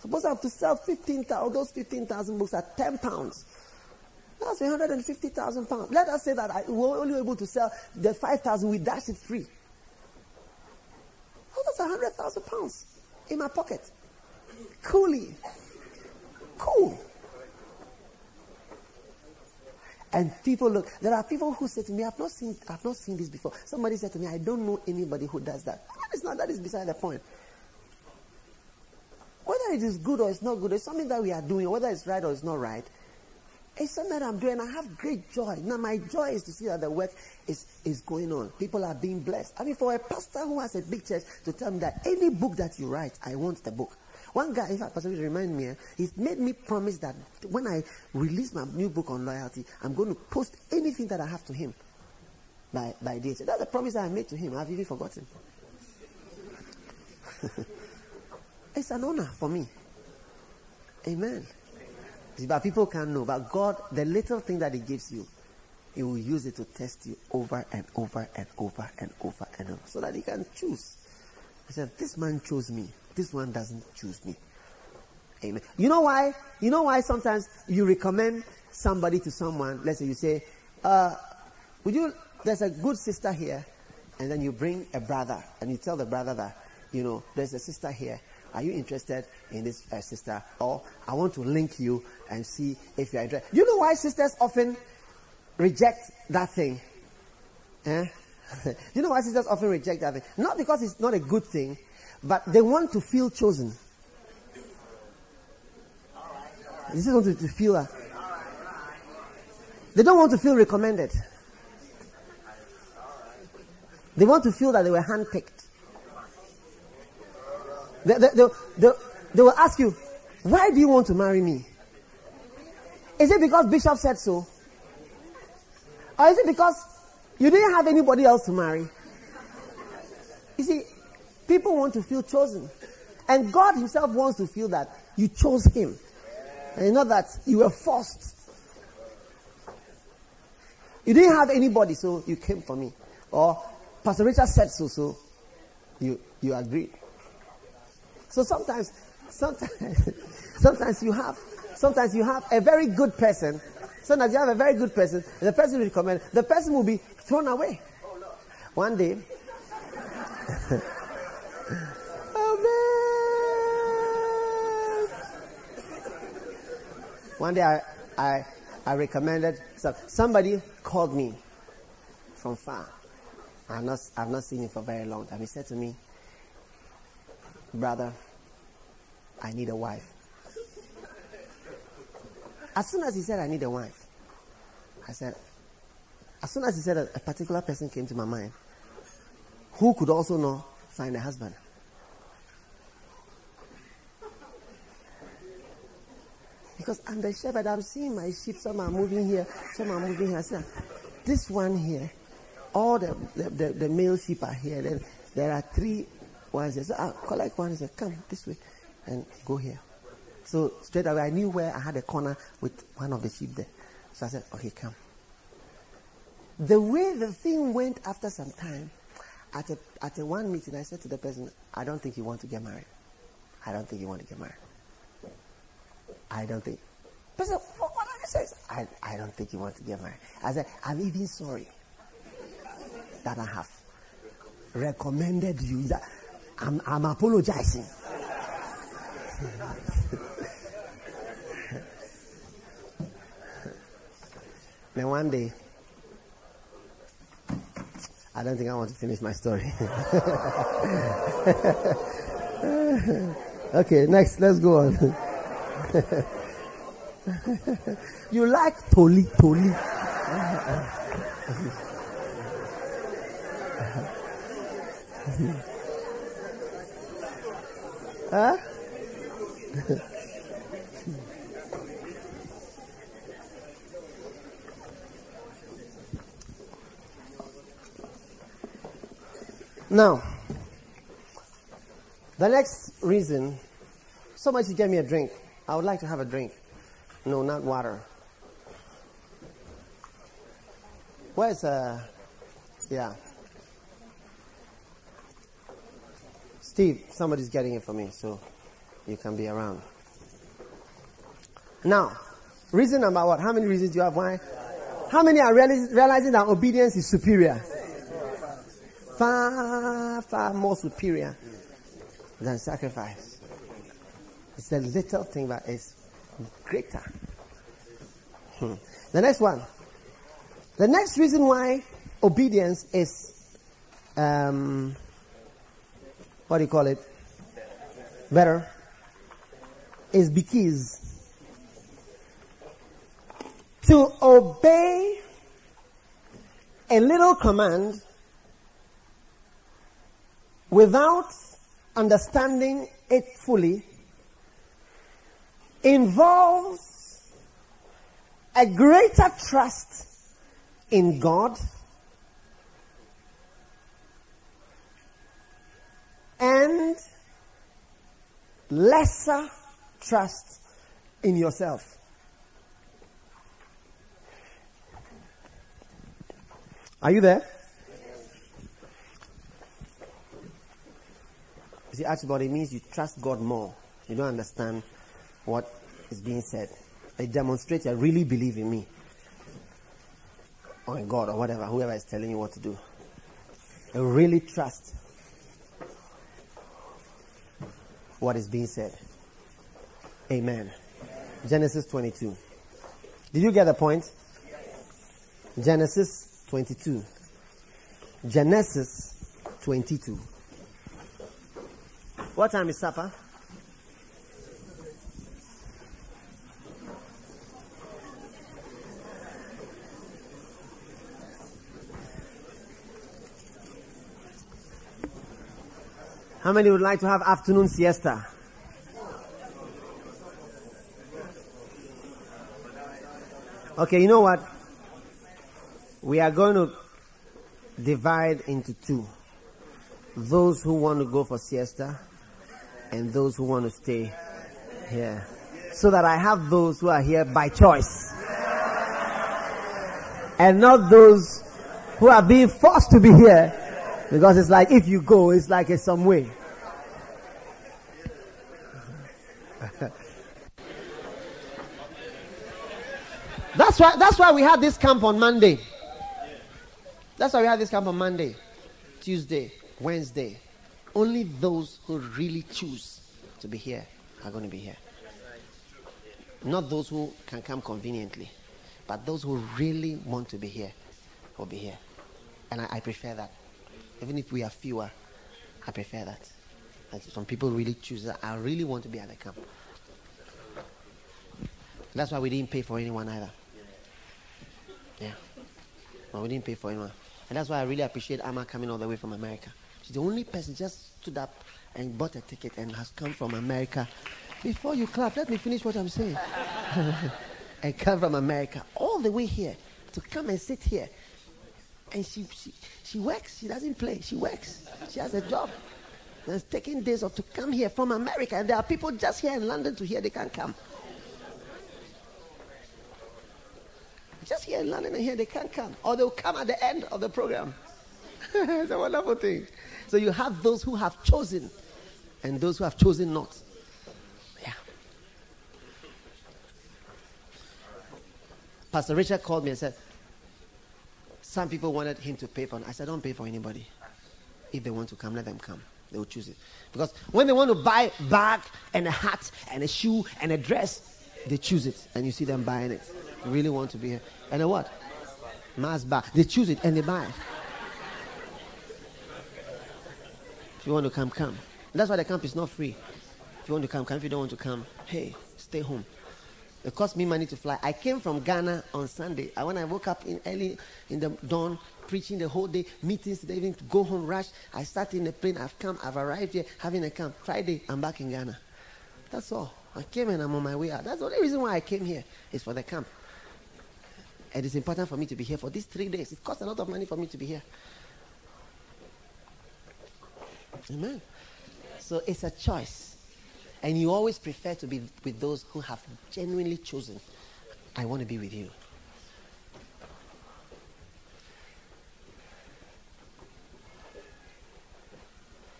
Speaker 2: Suppose I have to sell fifteen thousand those fifteen thousand books at ten pounds. That's 150,000 pounds. Let us say that I were only able to sell the 5,000, we dash it free. Oh, that's 100,000 pounds in my pocket. Coolly. Cool. And people look, there are people who say to me, I've not seen, I've not seen this before. Somebody said to me, I don't know anybody who does that. That is not, that is beside the point. Whether it is good or it's not good, it's something that we are doing, whether it's right or it's not right, it's something that I'm doing. I have great joy. Now, my joy is to see that the work is, is going on. People are being blessed. I mean, for a pastor who has a big church to tell me that any book that you write, I want the book. One guy, in fact, Pastor, remind me, eh, he made me promise that when I release my new book on loyalty, I'm going to post anything that I have to him by, by date. That's a promise that I made to him. I've even forgotten. *laughs* it's an honor for me. Amen. But people can't know. But God, the little thing that He gives you, He will use it to test you over and over and over and over and over so that He can choose. He said, This man chose me. This one doesn't choose me. Amen. You know why? You know why sometimes you recommend somebody to someone. Let's say you say, uh, would you, there's a good sister here. And then you bring a brother and you tell the brother that, you know, there's a sister here. Are you interested in this uh, sister? Or I want to link you and see if you're interested. You know why sisters often reject that thing? Eh? *laughs* you know why sisters often reject that thing? Not because it's not a good thing, but they want to feel chosen. They just want to feel. Uh, they don't want to feel recommended. They want to feel that they were handpicked. They, they, they, they, they will ask you, why do you want to marry me? Is it because Bishop said so? Or is it because you didn't have anybody else to marry? You see, people want to feel chosen. And God Himself wants to feel that you chose Him. And you know that you were forced. You didn't have anybody, so you came for me. Or Pastor Richard said so, so you, you agreed. So sometimes, sometimes, *laughs* sometimes you have, sometimes you have a very good person. Sometimes you have a very good person, and the person will recommend, the person will be thrown away. One day, *laughs* oh. One day I, I, I recommended, so somebody called me from far. I've not, I've not seen him for very long time. He said to me, Brother, I need a wife. As soon as he said, I need a wife, I said, as soon as he said a particular person came to my mind who could also not find a husband. Because I'm the shepherd, I'm seeing my sheep, some are moving here, some are moving here. Said, this one here, all the, the, the, the male sheep are here. Then there are three ones there. So I collect one and say, come this way and go here. So straight away I knew where I had a corner with one of the sheep there. So I said, okay, come. The way the thing went after some time, at a, at a one meeting, I said to the person, I don't think you want to get married. I don't think you want to get married. I don't think. Person, what, what are you saying? I, I don't think you want to get married. I said, I'm even sorry that I have recommended you. That I'm, I'm apologizing. *laughs* then one day, I don't think I want to finish my story. *laughs* okay, next, let's go on. *laughs* you like Toli Toli. *laughs* huh? Now, the next reason, somebody get me a drink. I would like to have a drink. No, not water. Where's, uh, yeah. Steve, somebody's getting it for me, so you can be around. Now, reason number what? How many reasons do you have why? How many are realizing that obedience is superior? Far, far more superior than sacrifice. It's a little thing, but it's greater. Hmm. The next one. The next reason why obedience is um, what do you call it? Better. Is because to obey a little command without understanding it fully involves a greater trust in God and lesser trust in yourself. Are you there? You see, Archibald, it means you trust God more. You don't understand what is being said. It demonstrates you really believe in me. Or in God or whatever, whoever is telling you what to do. You really trust what is being said. Amen. Genesis 22. Did you get the point? Genesis 22. Genesis 22. What time is supper? How many would like to have afternoon siesta? Okay, you know what? We are going to divide into two. Those who want to go for siesta and those who want to stay here. So that I have those who are here by choice. And not those who are being forced to be here because it's like if you go, it's like it's some way. *laughs* that's why that's why we had this camp on Monday. That's why we had this camp on Monday, Tuesday, Wednesday. Only those who really choose to be here are going to be here. Not those who can come conveniently, but those who really want to be here will be here. And I, I prefer that. Even if we are fewer, I prefer that. Some people really choose that. I really want to be at the camp. That's why we didn't pay for anyone either. Yeah. Well, we didn't pay for anyone. And that's why I really appreciate Amma coming all the way from America. She's the only person just stood up and bought a ticket and has come from America. Before you clap, let me finish what I'm saying. *laughs* and come from America all the way here to come and sit here and she, she, she works. She doesn't play. She works. She has a job. It's taking days off to come here from America. And there are people just here in London to hear they can't come. Just here in London and here they can't come. Or they'll come at the end of the program. *laughs* it's a wonderful thing. So you have those who have chosen and those who have chosen not. Yeah. Pastor Richard called me and said, some people wanted him to pay for it. I said, don't pay for anybody. If they want to come, let them come. They will choose it. Because when they want to buy a bag and a hat and a shoe and a dress, they choose it. And you see them buying it. You really want to be here. And a what? Mass bag. They choose it and they buy it. If you want to come, come. That's why the camp is not free. If you want to come, come. If you don't want to come, hey, stay home. It cost me money to fly. I came from Ghana on Sunday. I, when I woke up in early in the dawn, preaching the whole day, meetings, even to go home, rush. I sat in the plane. I've come. I've arrived here, having a camp. Friday, I'm back in Ghana. That's all. I came and I'm on my way out. That's the only reason why I came here is for the camp. And it's important for me to be here for these three days. It costs a lot of money for me to be here. Amen. So it's a choice. And you always prefer to be with those who have genuinely chosen, I want to be with you.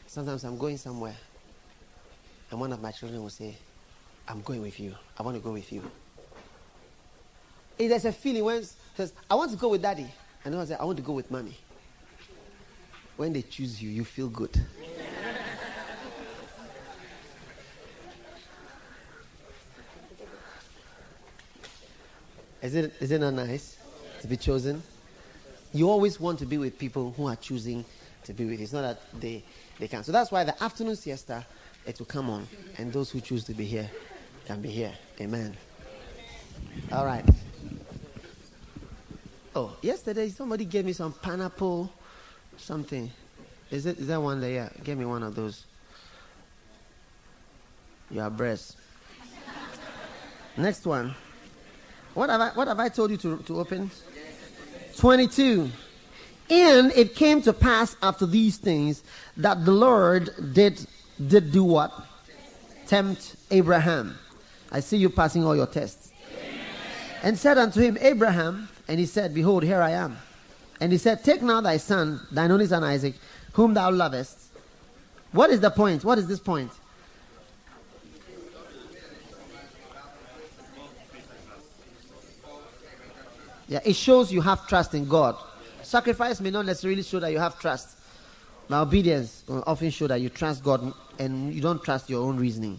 Speaker 2: Sometimes I'm going somewhere, and one of my children will say, I'm going with you. I want to go with you. If there's a feeling when says, I want to go with daddy, and I say, I want to go with mommy. When they choose you, you feel good. Is it, is it not nice to be chosen? You always want to be with people who are choosing to be with you. It's not that they, they can. So that's why the afternoon siesta, it will come on. And those who choose to be here can be here. Amen. All right. Oh, yesterday somebody gave me some pineapple something. Is it is that one there? Yeah, give me one of those. Your breast. Next one. What have I, what have I told you to, to open? 22. And it came to pass after these things that the Lord did, did do what? Tempt Abraham. I see you passing all your tests. And said unto him, Abraham, and he said, Behold, here I am. And he said, Take now thy son, thine only son Isaac, whom thou lovest. What is the point? What is this point? Yeah, it shows you have trust in God. Sacrifice may not necessarily show that you have trust. My obedience will often show that you trust God and you don't trust your own reasoning.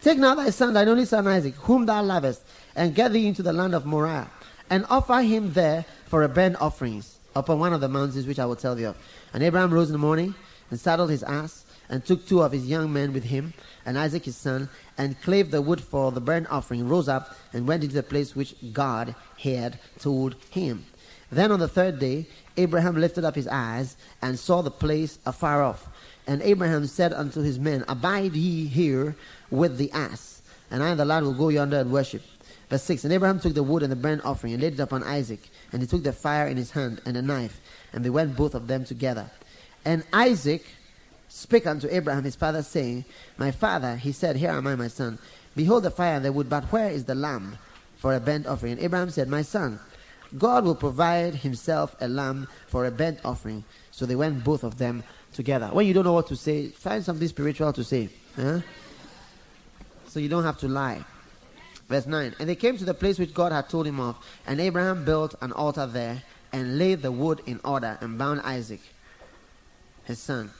Speaker 2: Take now thy son, thine only son Isaac, whom thou lovest, and get thee into the land of Moriah, and offer him there for a burnt offerings upon one of the mountains which I will tell thee of. And Abraham rose in the morning and saddled his ass, and took two of his young men with him, and Isaac his son, and clave the wood for the burnt offering, rose up, and went into the place which God had told him. Then on the third day, Abraham lifted up his eyes and saw the place afar off. And Abraham said unto his men, Abide ye here with the ass, and I and the lad will go yonder and worship. Verse 6 And Abraham took the wood and the burnt offering and laid it upon Isaac, and he took the fire in his hand and a knife, and they went both of them together. And Isaac spake unto Abraham his father, saying, My father, he said, Here am I, my son. Behold the fire and the wood, but where is the lamb for a burnt offering? And Abraham said, My son, God will provide himself a lamb for a burnt offering. So they went both of them together. When you don't know what to say, find something spiritual to say. Huh? So you don't have to lie. Verse 9 And they came to the place which God had told him of, and Abraham built an altar there, and laid the wood in order, and bound Isaac, his son.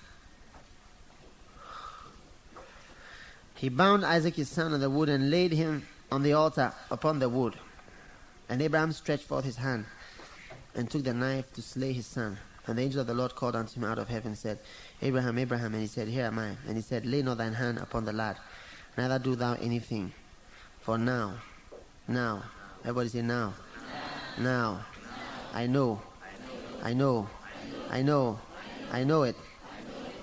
Speaker 2: He bound Isaac his son on the wood, and laid him on the altar upon the wood. And Abraham stretched forth his hand, and took the knife to slay his son. And the angel of the Lord called unto him out of heaven, and said, Abraham, Abraham. And he said, Here am I. And he said, Lay not thine hand upon the lad, neither do thou anything. For now, now, everybody say now, now, I know, I know, I know, I know it,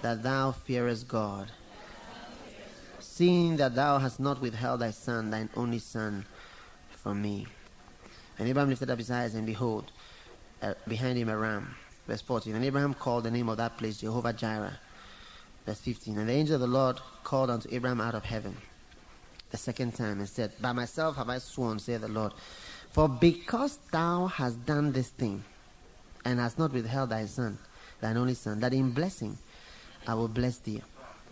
Speaker 2: that thou fearest God, seeing that thou hast not withheld thy son, thine only son, from me. And Abraham lifted up his eyes, and behold, uh, behind him a ram. Verse 14. And Abraham called the name of that place Jehovah Jireh. Verse 15. And the angel of the Lord called unto Abraham out of heaven the second time and said, By myself have I sworn, saith the Lord, for because thou hast done this thing, and hast not withheld thy son, thine only son, that in blessing I will bless thee,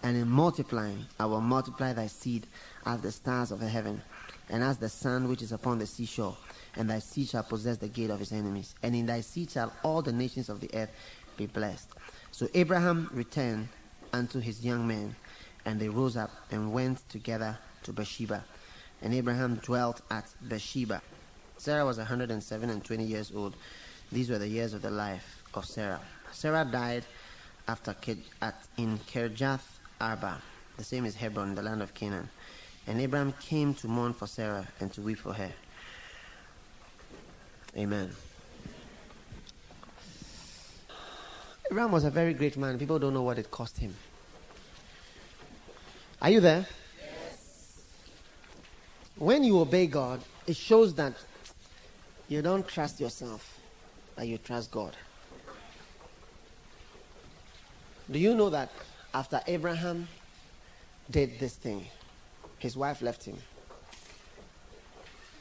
Speaker 2: and in multiplying I will multiply thy seed as the stars of heaven, and as the sand which is upon the seashore, and thy seed shall possess the gate of his enemies, and in thy seed shall all the nations of the earth be blessed. So Abraham returned unto his young men, and they rose up and went together to Beersheba. And Abraham dwelt at Beersheba. Sarah was 107 and 20 years old. These were the years of the life of Sarah. Sarah died after at, in Kirjath Arba. The same is Hebron, the land of Canaan. And Abraham came to mourn for Sarah and to weep for her. Amen. Abraham was a very great man. People don't know what it cost him. Are you there? Yes. When you obey God, it shows that you don't trust yourself, but you trust God. Do you know that after Abraham did this thing, his wife left him?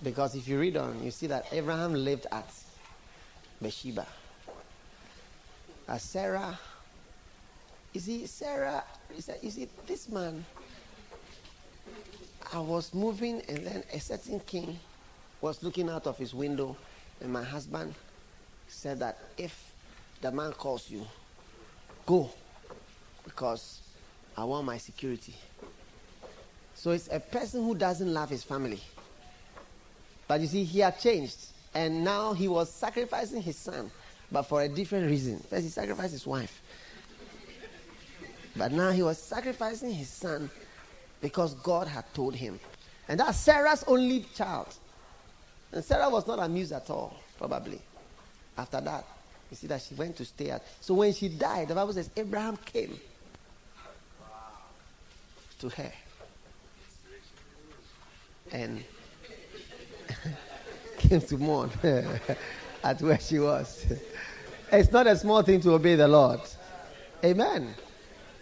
Speaker 2: Because if you read on, you see that Abraham lived at Beersheba. As Sarah, you see, Sarah, you see, this man I was moving, and then a certain king was looking out of his window, and my husband said that if the man calls you, go, because I want my security. So it's a person who doesn't love his family. But you see, he had changed, and now he was sacrificing his son, but for a different reason. First, he sacrificed his wife. But now he was sacrificing his son because God had told him. And that's Sarah's only child. And Sarah was not amused at all, probably. After that, you see that she went to stay at. So when she died, the Bible says Abraham came to her. And *laughs* came to mourn *laughs* at where she was. It's not a small thing to obey the Lord. Amen.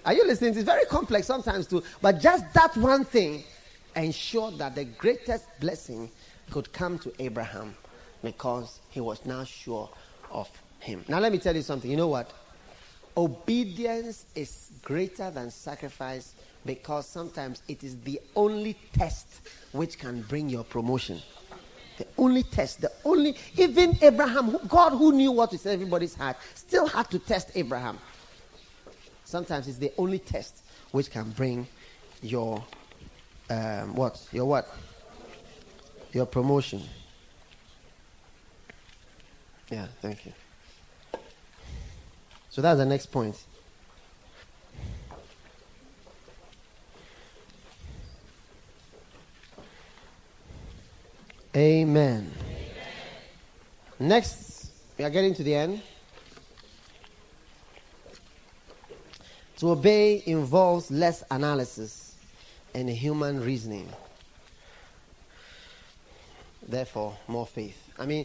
Speaker 2: Are you listening? It's very complex sometimes too. But just that one thing ensured that the greatest blessing could come to Abraham because he was now sure of him. Now, let me tell you something. You know what? Obedience is greater than sacrifice because sometimes it is the only test which can bring your promotion. The only test, the only, even Abraham, God who knew what is in everybody's heart, still had to test Abraham. Sometimes it's the only test which can bring your um, what? Your what? Your promotion. Yeah, thank you. So that's the next point. Amen. Amen. Next, we are getting to the end. To obey involves less analysis and human reasoning. Therefore, more faith. I mean,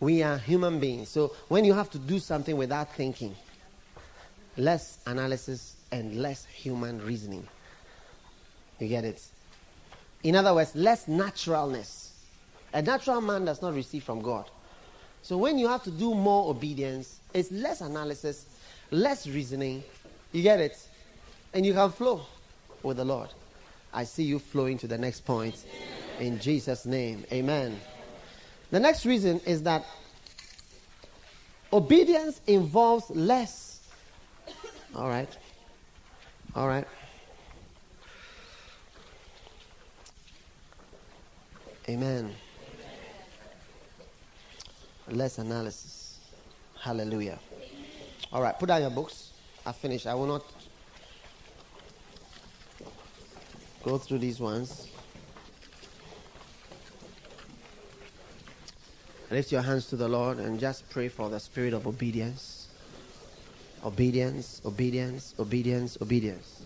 Speaker 2: we are human beings. So when you have to do something without thinking, less analysis and less human reasoning. You get it? In other words, less naturalness. A natural man does not receive from God. So when you have to do more obedience, it's less analysis, less reasoning, you get it? And you can flow with the Lord. I see you flowing to the next point in Jesus' name. Amen. The next reason is that obedience involves less. All right. All right. Amen. Less analysis. Hallelujah. All right, put down your books. I finished. I will not go through these ones. Lift your hands to the Lord and just pray for the spirit of obedience. Obedience, obedience, obedience, obedience.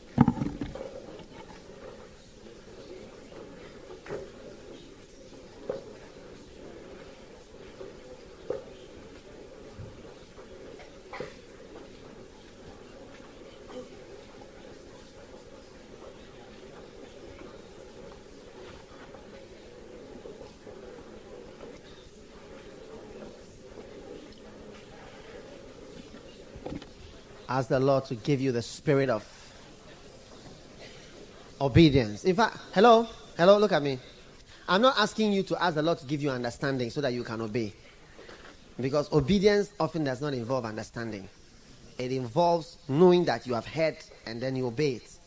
Speaker 2: Ask the Lord to give you the spirit of obedience. In fact, hello, hello, look at me. I'm not asking you to ask the Lord to give you understanding so that you can obey. Because obedience often does not involve understanding, it involves knowing that you have heard and then you obey it.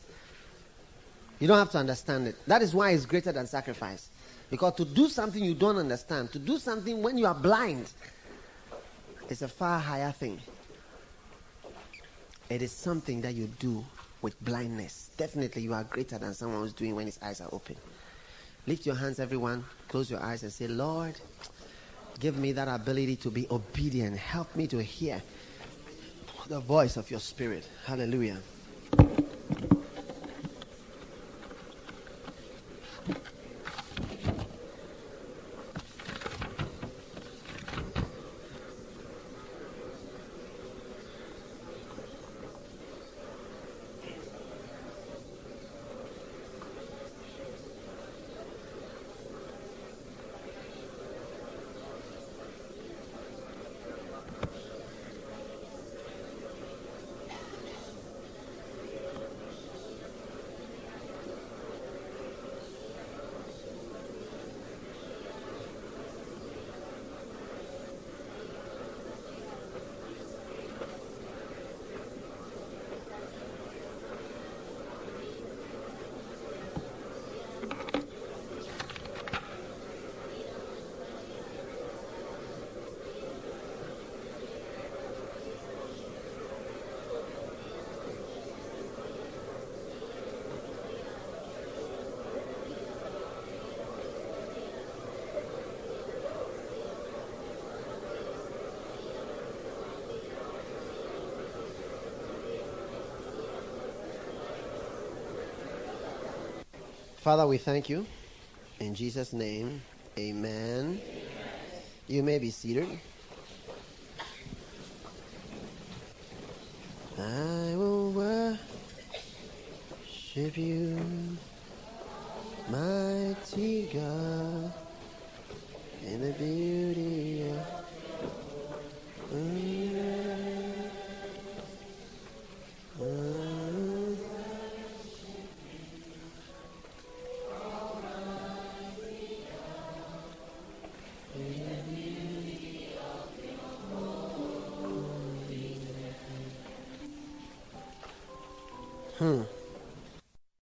Speaker 2: You don't have to understand it. That is why it's greater than sacrifice. Because to do something you don't understand, to do something when you are blind, is a far higher thing. It is something that you do with blindness. Definitely, you are greater than someone who's doing when his eyes are open. Lift your hands, everyone. Close your eyes and say, Lord, give me that ability to be obedient. Help me to hear the voice of your spirit. Hallelujah. Father, we thank you. In Jesus' name, amen. amen. You may be seated.